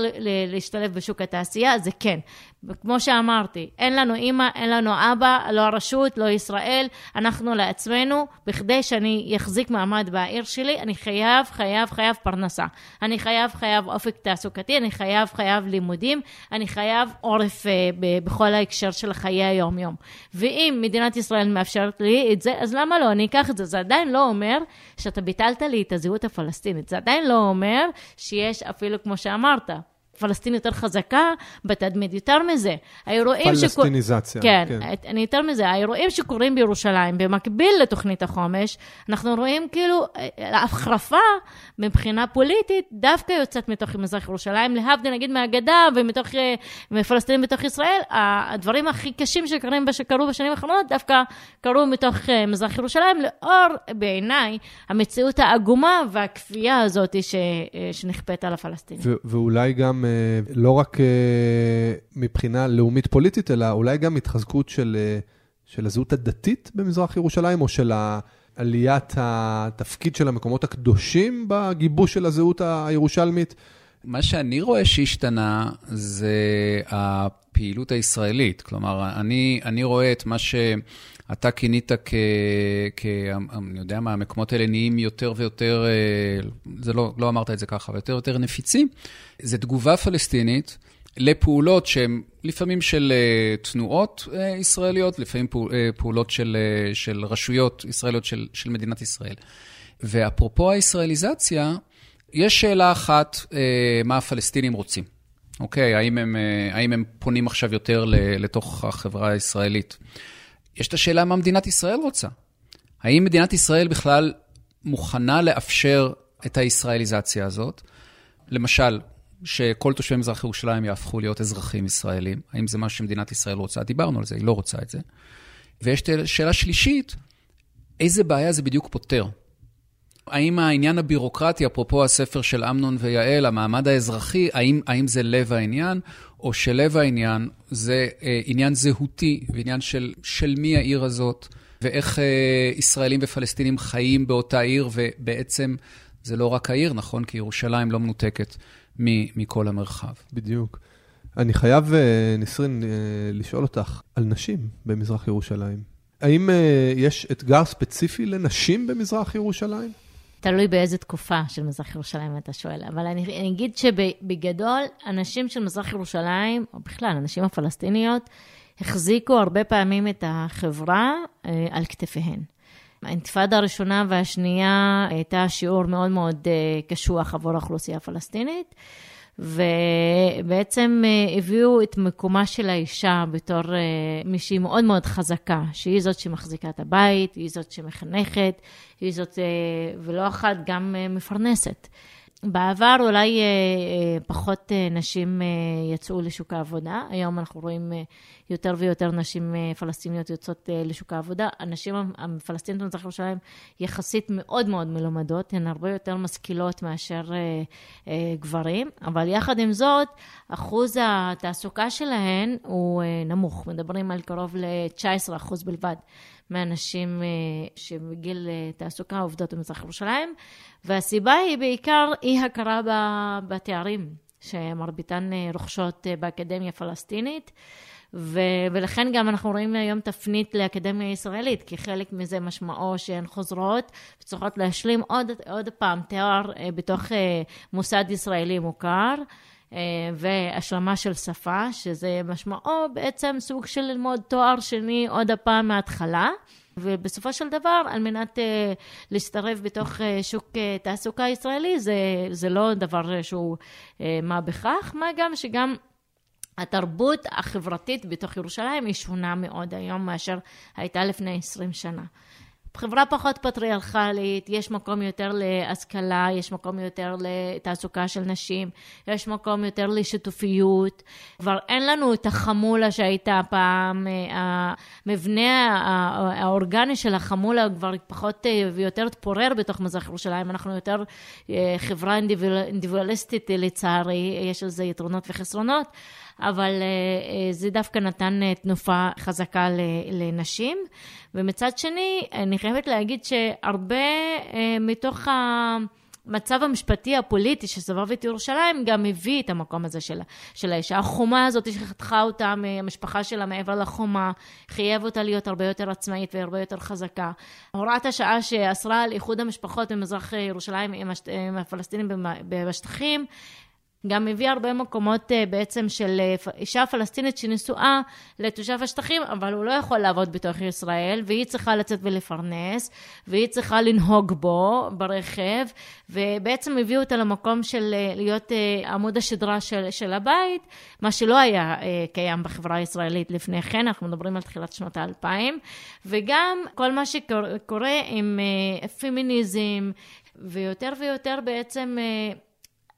להשתלב בשוק התעשייה, זה כן. וכמו שאמרתי, אין לנו אימא, אין לנו אבא, לא הרשות, לא ישראל, אנחנו לעצמנו, בכדי שאני אחזיק מעמד בעיר שלי, אני חייב, חייב, חייב פרנסה. אני חייב, חייב אופק תעסוקתי, אני חייב, חייב לימודים, אני חייב עורף אה, ב- בכל ההקשר של חיי היום-יום. ואם מדינת ישראל מאפשרת לי את זה, אז למה לא? אני אקח את זה. זה עדיין לא אומר שאתה ביטלת לי את הזהות הפלסטינית. זה עדיין לא אומר שיש אפילו, כמו שאמרת, פלסטין יותר חזקה בתדמית. יותר מזה, האירועים... פלסטיניזציה. כן, כן, אני יותר מזה, האירועים שקורים בירושלים, במקביל לתוכנית החומש, אנחנו רואים כאילו החרפה מבחינה פוליטית, דווקא יוצאת מתוך מזרח ירושלים, להבדיל נגיד מהגדה ומתוך, מפלסטינים בתוך ישראל, הדברים הכי קשים שקרים, שקרו בשנים האחרונות, דווקא קרו מתוך מזרח ירושלים, לאור בעיניי המציאות העגומה והכפייה הזאת ש, שנכפית על הפלסטינים. ואולי גם... לא רק מבחינה לאומית פוליטית, אלא אולי גם התחזקות של, של הזהות הדתית במזרח ירושלים, או של עליית התפקיד של המקומות הקדושים בגיבוש של הזהות הירושלמית. מה שאני רואה שהשתנה זה הפעילות הישראלית. כלומר, אני, אני רואה את מה שאתה כינית כ... כ... אני יודע מה, המקומות האלה נהיים יותר ויותר, זה לא, לא אמרת את זה ככה, אבל יותר ויותר נפיצים. זה תגובה פלסטינית לפעולות שהן לפעמים של תנועות ישראליות, לפעמים פעולות של, של רשויות ישראליות של, של מדינת ישראל. ואפרופו הישראליזציה, יש שאלה אחת, מה הפלסטינים רוצים, אוקיי? האם הם, האם הם פונים עכשיו יותר לתוך החברה הישראלית? יש את השאלה מה מדינת ישראל רוצה. האם מדינת ישראל בכלל מוכנה לאפשר את הישראליזציה הזאת? למשל, שכל תושבי מזרח ירושלים יהפכו להיות אזרחים ישראלים. האם זה מה שמדינת ישראל רוצה? דיברנו על זה, היא לא רוצה את זה. ויש שאלה שלישית, איזה בעיה זה בדיוק פותר? האם העניין הבירוקרטי, אפרופו הספר של אמנון ויעל, המעמד האזרחי, האם, האם זה לב העניין, או שלב העניין זה אה, עניין זהותי, ועניין של, של מי העיר הזאת, ואיך אה, ישראלים ופלסטינים חיים באותה עיר, ובעצם זה לא רק העיר, נכון? כי ירושלים לא מנותקת מכל המרחב. בדיוק. אני חייב, נסרין, לשאול אותך על נשים במזרח ירושלים. האם יש אתגר ספציפי לנשים במזרח ירושלים? תלוי באיזה תקופה של מזרח ירושלים אתה שואל, אבל אני, אני אגיד שבגדול, הנשים של מזרח ירושלים, או בכלל, הנשים הפלסטיניות, החזיקו הרבה פעמים את החברה אה, על כתפיהן. האינתיפאדה הראשונה והשנייה הייתה שיעור מאוד מאוד אה, קשוח עבור האוכלוסייה הפלסטינית. ובעצם הביאו את מקומה של האישה בתור מישהי מאוד מאוד חזקה, שהיא זאת שמחזיקה את הבית, היא זאת שמחנכת, היא זאת, ולא אחת, גם מפרנסת. בעבר אולי פחות נשים יצאו לשוק העבודה, היום אנחנו רואים יותר ויותר נשים פלסטיניות יוצאות לשוק העבודה. הנשים הפלסטיניות במזרח ירושלים יחסית מאוד מאוד מלומדות, הן הרבה יותר משכילות מאשר גברים, אבל יחד עם זאת, אחוז התעסוקה שלהן הוא נמוך, מדברים על קרוב ל-19% בלבד. מהנשים שבגיל תעסוקה עובדות במזרח ירושלים, והסיבה היא בעיקר אי הכרה בתארים, שמרביתן רוכשות באקדמיה הפלסטינית. ו- ולכן גם אנחנו רואים היום תפנית לאקדמיה הישראלית, כי חלק מזה משמעו שהן חוזרות וצריכות להשלים עוד, עוד פעם תואר בתוך מוסד ישראלי מוכר. והשלמה של שפה, שזה משמעו בעצם סוג של ללמוד תואר שני עוד הפעם מההתחלה. ובסופו של דבר, על מנת uh, להשתרב בתוך uh, שוק uh, תעסוקה ישראלי, זה, זה לא דבר שהוא uh, מה בכך, מה גם שגם התרבות החברתית בתוך ירושלים היא שונה מאוד היום מאשר הייתה לפני 20 שנה. חברה פחות פטריארכלית, יש מקום יותר להשכלה, יש מקום יותר לתעסוקה של נשים, יש מקום יותר לשיתופיות. כבר אין לנו את החמולה שהייתה פעם, המבנה האורגני של החמולה כבר פחות ויותר תפורר בתוך מזרח ירושלים, אנחנו יותר חברה אינדיבידואליסטית לצערי, יש לזה יתרונות וחסרונות. אבל זה דווקא נתן תנופה חזקה לנשים. ומצד שני, אני חייבת להגיד שהרבה מתוך המצב המשפטי הפוליטי שסבב את ירושלים גם הביא את המקום הזה של, של האישה. החומה הזאת שחתכה אותה מהמשפחה שלה מעבר לחומה, חייב אותה להיות הרבה יותר עצמאית והרבה יותר חזקה. הוראת השעה שאסרה על איחוד המשפחות במזרח ירושלים עם, השט... עם הפלסטינים בשטחים, גם מביא הרבה מקומות אה, בעצם של אה, אישה פלסטינית שנשואה לתושב השטחים, אבל הוא לא יכול לעבוד בתוך ישראל, והיא צריכה לצאת ולפרנס, והיא צריכה לנהוג בו ברכב, ובעצם הביאו אותה למקום של אה, להיות עמוד השדרה של, של הבית, מה שלא היה קיים בחברה הישראלית לפני כן, אנחנו מדברים על תחילת שנות האלפיים, וגם כל מה שקורה עם פמיניזם, ויותר ויותר בעצם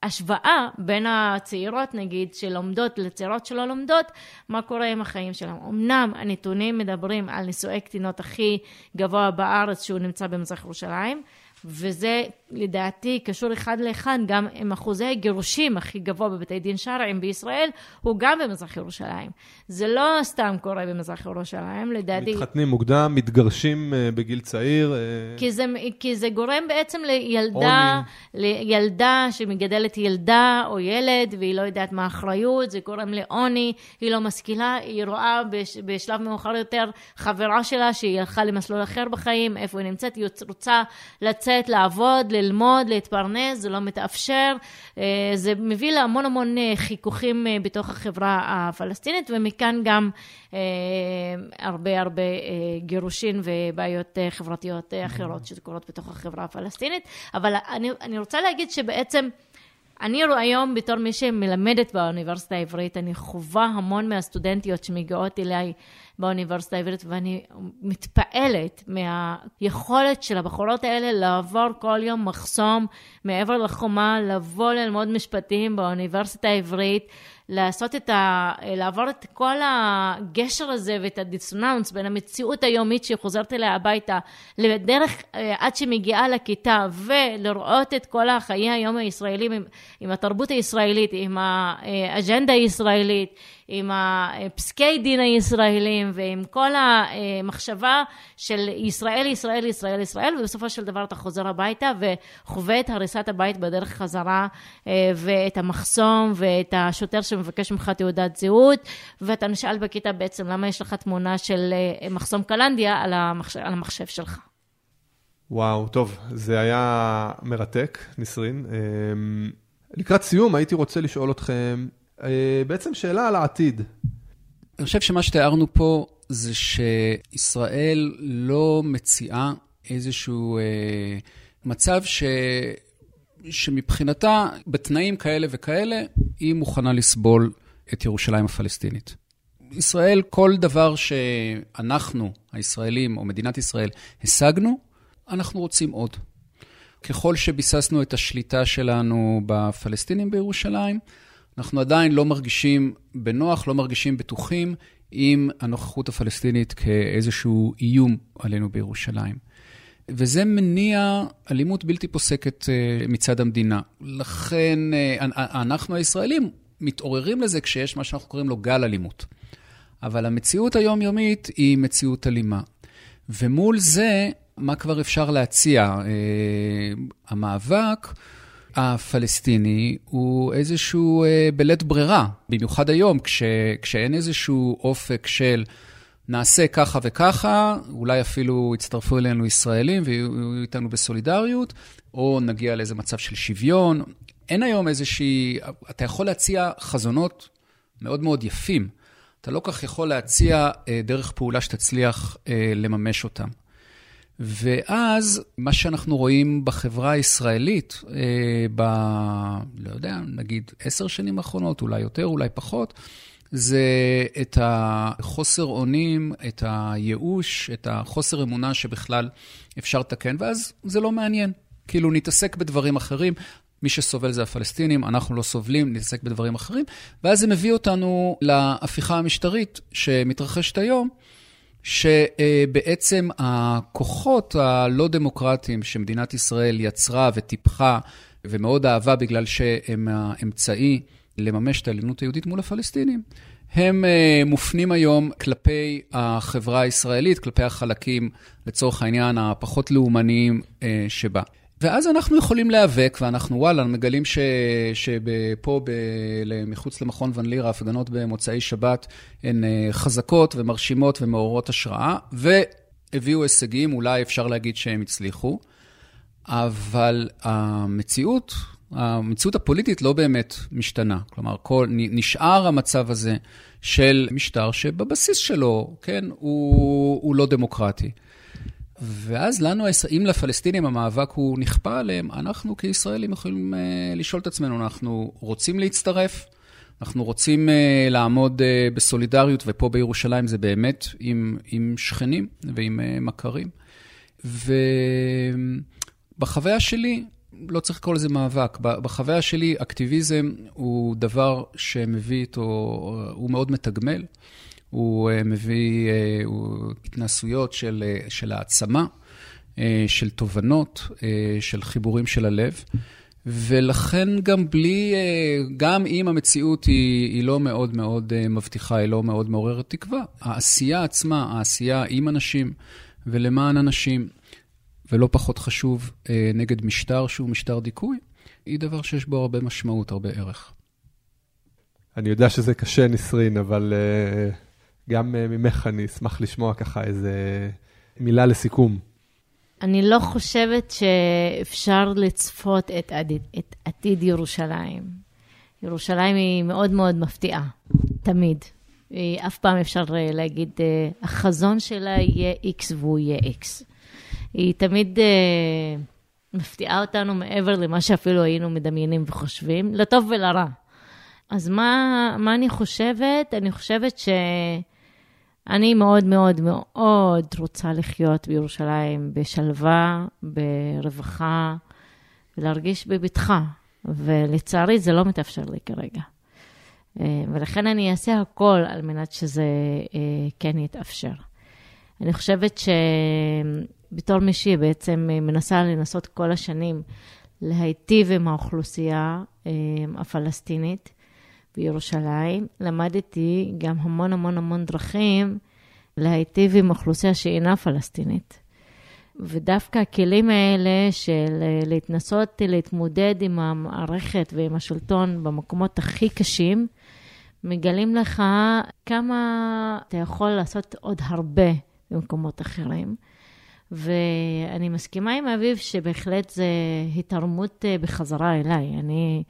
השוואה בין הצעירות נגיד שלומדות לצעירות שלא לומדות, מה קורה עם החיים שלהם. אמנם הנתונים מדברים על נישואי קטינות הכי גבוה בארץ שהוא נמצא במזרח ירושלים, וזה לדעתי קשור אחד לאחד גם עם אחוזי הגירושים הכי גבוה בבתי דין שרעיים בישראל, הוא גם במזרח ירושלים. זה לא סתם קורה במזרח ירושלים, לדעתי... מתחתנים מוקדם, מתגרשים אה, בגיל צעיר. אה, כי זה, כי זה גורם בעצם לילדה, לילדה שמגדלת ילדה או ילד, והיא לא יודעת מה האחריות, זה גורם לעוני, היא לא משכילה, היא רואה בש, בשלב מאוחר יותר חברה שלה שהיא הלכה למסלול אחר בחיים, איפה היא נמצאת, היא רוצה לצאת, לעבוד, ללמוד, להתפרנס, זה לא מתאפשר. אה, זה מביא להמון המון אה, חיכוכים אה, בתוך החברה הפלסטינית, ומכאן גם הרבה הרבה גירושין ובעיות חברתיות אחרות שקורות בתוך החברה הפלסטינית. אבל אני, אני רוצה להגיד שבעצם... אני היום בתור מי שמלמדת באוניברסיטה העברית, אני חווה המון מהסטודנטיות שמגיעות אליי באוניברסיטה העברית, ואני מתפעלת מהיכולת של הבחורות האלה לעבור כל יום מחסום מעבר לחומה, לבוא ללמוד משפטים באוניברסיטה העברית, לעשות את ה... לעבור את כל הגשר הזה ואת הדיסוננס בין המציאות היומית שהיא חוזרת אליה הביתה, לדרך אה, עד שמגיעה לכיתה, ולראות את כל החיי היום הישראלים עם, עם התרבות הישראלית, עם האג'נדה הישראלית, עם הפסקי דין הישראלים ועם כל המחשבה של ישראל, ישראל, ישראל, ישראל, ובסופו של דבר אתה חוזר הביתה וחווה את הריסת הבית בדרך חזרה, אה, ואת המחסום ואת השוטר שמבקש ממך תעודת זהות, ואתה נשאל בכיתה בעצם למה יש לך תמונה של אה, מחסום קלנדיה על המחשב, על המחשב שלך. וואו, טוב, זה היה מרתק, נסרין. אמ, לקראת סיום, הייתי רוצה לשאול אתכם, בעצם שאלה על העתיד. אני חושב שמה שתיארנו פה זה שישראל לא מציעה איזשהו אה, מצב ש... שמבחינתה, בתנאים כאלה וכאלה, היא מוכנה לסבול את ירושלים הפלסטינית. ישראל, כל דבר שאנחנו, הישראלים, או מדינת ישראל, השגנו, אנחנו רוצים עוד. ככל שביססנו את השליטה שלנו בפלסטינים בירושלים, אנחנו עדיין לא מרגישים בנוח, לא מרגישים בטוחים עם הנוכחות הפלסטינית כאיזשהו איום עלינו בירושלים. וזה מניע אלימות בלתי פוסקת אה, מצד המדינה. לכן אה, אנחנו הישראלים מתעוררים לזה כשיש מה שאנחנו קוראים לו גל אלימות. אבל המציאות היומיומית היא מציאות אלימה. ומול זה, מה כבר אפשר להציע? אה, המאבק הפלסטיני הוא איזשהו אה, בלית ברירה, במיוחד היום, כש, כשאין איזשהו אופק של נעשה ככה וככה, אולי אפילו יצטרפו אלינו ישראלים ויהיו איתנו בסולידריות, או נגיע לאיזה מצב של שוויון. אין היום איזושהי, אתה יכול להציע חזונות מאוד מאוד יפים. אתה לא כך יכול להציע אה, דרך פעולה שתצליח אה, לממש אותם. ואז מה שאנחנו רואים בחברה הישראלית, אה, ב... לא יודע, נגיד עשר שנים האחרונות, אולי יותר, אולי פחות, זה את החוסר אונים, את הייאוש, את החוסר אמונה שבכלל אפשר לתקן, ואז זה לא מעניין. כאילו, נתעסק בדברים אחרים. מי שסובל זה הפלסטינים, אנחנו לא סובלים, נתעסק בדברים אחרים. ואז זה מביא אותנו להפיכה המשטרית שמתרחשת היום, שבעצם הכוחות הלא דמוקרטיים שמדינת ישראל יצרה וטיפחה ומאוד אהבה בגלל שהם האמצעי לממש את העליונות היהודית מול הפלסטינים, הם אה, מופנים היום כלפי החברה הישראלית, כלפי החלקים, לצורך העניין, הפחות לאומניים אה, שבה. ואז אנחנו יכולים להיאבק, ואנחנו וואלה, מגלים ש, שפה, מחוץ למכון ון ליר, ההפגנות במוצאי שבת הן אה, חזקות ומרשימות ומעוררות השראה, והביאו הישגים, אולי אפשר להגיד שהם הצליחו, אבל המציאות, המציאות הפוליטית לא באמת משתנה. כלומר, כל, נשאר המצב הזה של משטר שבבסיס שלו, כן, הוא, הוא לא דמוקרטי. ואז לנו, אם לפלסטינים המאבק הוא נכפה עליהם, אנחנו כישראלים יכולים uh, לשאול את עצמנו, אנחנו רוצים להצטרף, אנחנו רוצים uh, לעמוד uh, בסולידריות, ופה בירושלים זה באמת עם, עם שכנים ועם מכרים. ובחוויה שלי, לא צריך לקרוא לזה מאבק, בחוויה שלי אקטיביזם הוא דבר שמביא איתו, הוא מאוד מתגמל. הוא אה, מביא אה, הוא התנסויות של, אה, של העצמה, של תובנות, של חיבורים של הלב. ולכן גם בלי, גם אם המציאות היא, היא לא מאוד מאוד מבטיחה, היא לא מאוד מעוררת תקווה, העשייה עצמה, העשייה עם אנשים ולמען אנשים, ולא פחות חשוב, נגד משטר שהוא משטר דיכוי, היא דבר שיש בו הרבה משמעות, הרבה ערך. אני יודע שזה קשה, נסרין, אבל גם אה, ממך אני אשמח לשמוע ככה איזה מילה לסיכום. אני לא חושבת שאפשר לצפות את עתיד, את עתיד ירושלים. ירושלים היא מאוד מאוד מפתיעה, תמיד. אף פעם אפשר אה, להגיד, אה, החזון שלה יהיה X והוא יהיה X. היא תמיד מפתיעה אותנו מעבר למה שאפילו היינו מדמיינים וחושבים, לטוב ולרע. אז מה, מה אני חושבת? אני חושבת ש... אני מאוד מאוד מאוד רוצה לחיות בירושלים בשלווה, ברווחה, ולהרגיש בבטחה, ולצערי זה לא מתאפשר לי כרגע. אה, ולכן אני אעשה הכל על מנת שזה אה, כן יתאפשר. אני חושבת שבתור מישהי בעצם מנסה לנסות כל השנים להיטיב עם האוכלוסייה אה, הפלסטינית, בירושלים, למדתי גם המון המון המון דרכים להיטיב עם אוכלוסייה שאינה פלסטינית. ודווקא הכלים האלה של אה, להתנסות להתמודד עם המערכת ועם השלטון במקומות הכי קשים, מגלים לך כמה אתה יכול לעשות עוד הרבה במקומות אחרים. ואני מסכימה עם אביב שבהחלט זה התערמות אה, בחזרה אליי. אני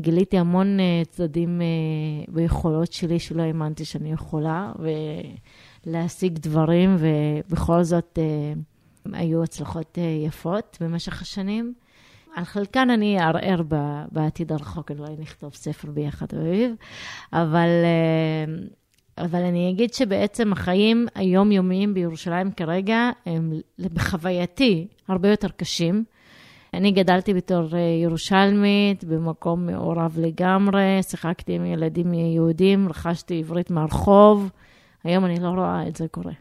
גיליתי המון uh, צדדים ביכולות שלי שלא האמנתי שאני יכולה, ולהשיג דברים, ובכל זאת uh, היו הצלחות יפות במשך השנים. על חלקן אני אערער בעתיד הרחוק, אולי נכתוב ספר ביחד אביב, אבל, אבל אני אגיד שבעצם החיים היומיומיים בירושלים כרגע הם בחווייתי הרבה יותר קשים. אני גדלתי בתור אה, ירושלמית, במקום מעורב לגמרי, שיחקתי עם ילדים יהודים, רכשתי עברית מהרחוב, היום אני לא רואה את זה קורה.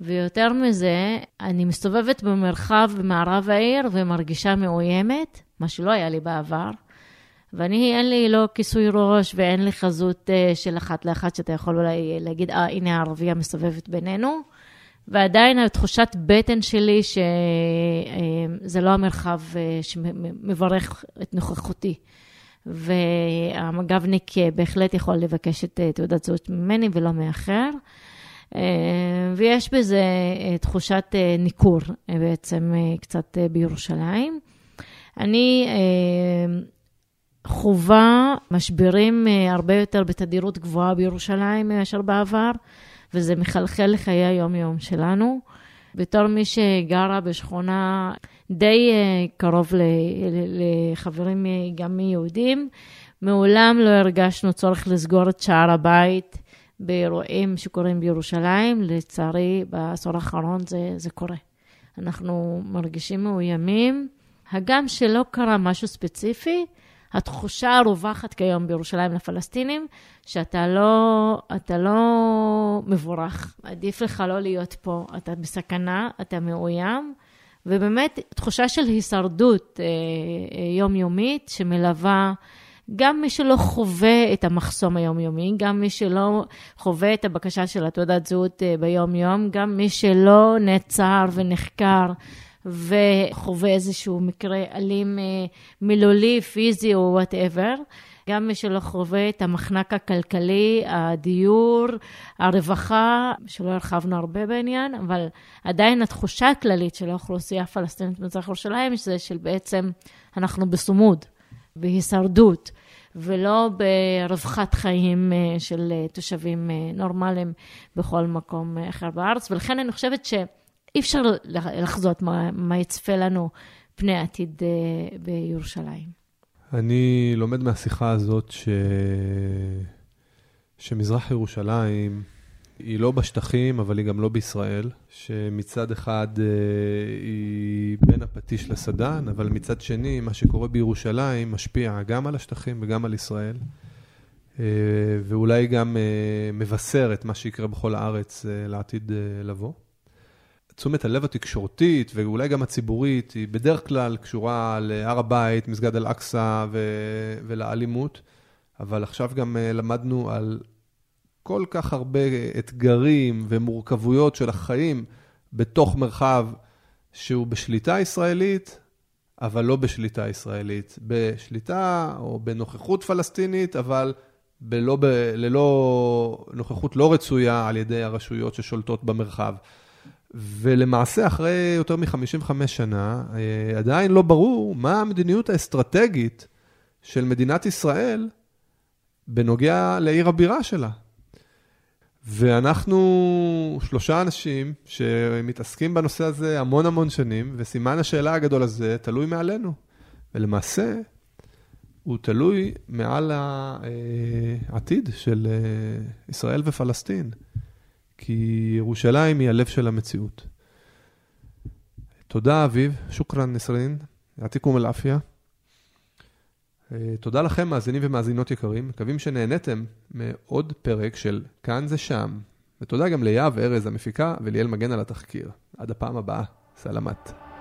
ויותר מזה, אני מסתובבת במרחב במערב העיר ומרגישה מאוימת, מה שלא היה לי בעבר. ואני, אין לי לא כיסוי ראש ואין לי חזות uh, של אחת לאחת שאתה יכול אולי להגיד, אה, הנה הערבייה מסתובבת בינינו. ועדיין התחושת בטן שלי שזה לא המרחב אה, שמברך את נוכחותי. והמג"בניק אה, בהחלט יכול לבקש את אה, תעודת זהות ממני ולא מאחר. ויש בזה תחושת ניכור בעצם קצת בירושלים. אני חווה משברים הרבה יותר בתדירות גבוהה בירושלים מאשר בעבר. וזה מחלחל לחיי היום-יום שלנו. בתור מי שגרה בשכונה די אה, קרוב לחברים גם מיהודים, מעולם לא הרגשנו צורך לסגור את שער הבית באירועים שקורים בירושלים. לצערי, בעשור האחרון זה, זה קורה. אנחנו מרגישים מאוימים. הגם שלא קרה משהו ספציפי, התחושה הרווחת כיום בירושלים לפלסטינים, שאתה לא, אתה לא מבורך. עדיף לך לא להיות פה, אתה בסכנה, אתה מאוים, ובאמת תחושה של הישרדות אה, אה, יומיומית שמלווה גם מי שלא חווה את המחסום היומיומי, גם מי שלא חווה את הבקשה של התעודת זהות אה, ביום-יום, גם מי שלא נעצר ונחקר וחווה איזשהו מקרה אלים מילולי, פיזי או whatever. גם מי שלא חווה את המחנק הכלכלי, הדיור, הרווחה, שלא הרחבנו הרבה בעניין, אבל עדיין התחושה הכללית של האוכלוסייה הפלסטינית במזרח ירושלים, זה של בעצם אנחנו בסומוד, בהישרדות. ולא ברווחת חיים אה, של אה, תושבים אה, נורמליים בכל מקום אחר בארץ. ולכן אני חושבת שאי אפשר לחזות מה, מה יצפה לנו פני עתיד בירושלים. אני לומד מהשיחה הזאת ש... שמזרח ירושלים היא לא בשטחים, אבל היא גם לא בישראל, שמצד אחד אה, היא בין הפטיש לסדן, אבל מצד שני, מה שקורה בירושלים משפיע גם על השטחים וגם על ישראל, אה, ואולי גם אה, מבשר את מה שיקרה בכל הארץ לעתיד לבוא. תשומת הלב התקשורתית ואולי גם הציבורית היא בדרך כלל קשורה להר הבית, מסגד אל-אקצא ו- ולאלימות, אבל עכשיו גם אה, למדנו על כל כך הרבה אתגרים ומורכבויות של החיים בתוך מרחב שהוא בשליטה ישראלית, אבל לא בשליטה ישראלית. בשליטה או בנוכחות פלסטינית, אבל בלא, ב, ללא נוכחות לא רצויה על ידי הרשויות ששולטות במרחב. ולמעשה, אחרי יותר מ-55 שנה, אה, עדיין לא ברור מה המדיניות האסטרטגית של מדינת ישראל בנוגע לעיר הבירה שלה. ואנחנו שלושה אנשים שמתעסקים בנושא הזה המון המון שנים, וסימן השאלה הגדול הזה תלוי מעלינו. ולמעשה, הוא תלוי מעל העתיד של אה, ישראל ופלסטין. כי ירושלים היא הלב של המציאות. תודה, אביב, שוכרן נסרין, יעתיקום אל-עפיה. אה, תודה לכם, מאזינים ומאזינות יקרים. מקווים שנהניתם מעוד פרק של כאן זה שם. ותודה גם ליהב ארז המפיקה וליאל מגן על התחקיר. עד הפעם הבאה, סלמת.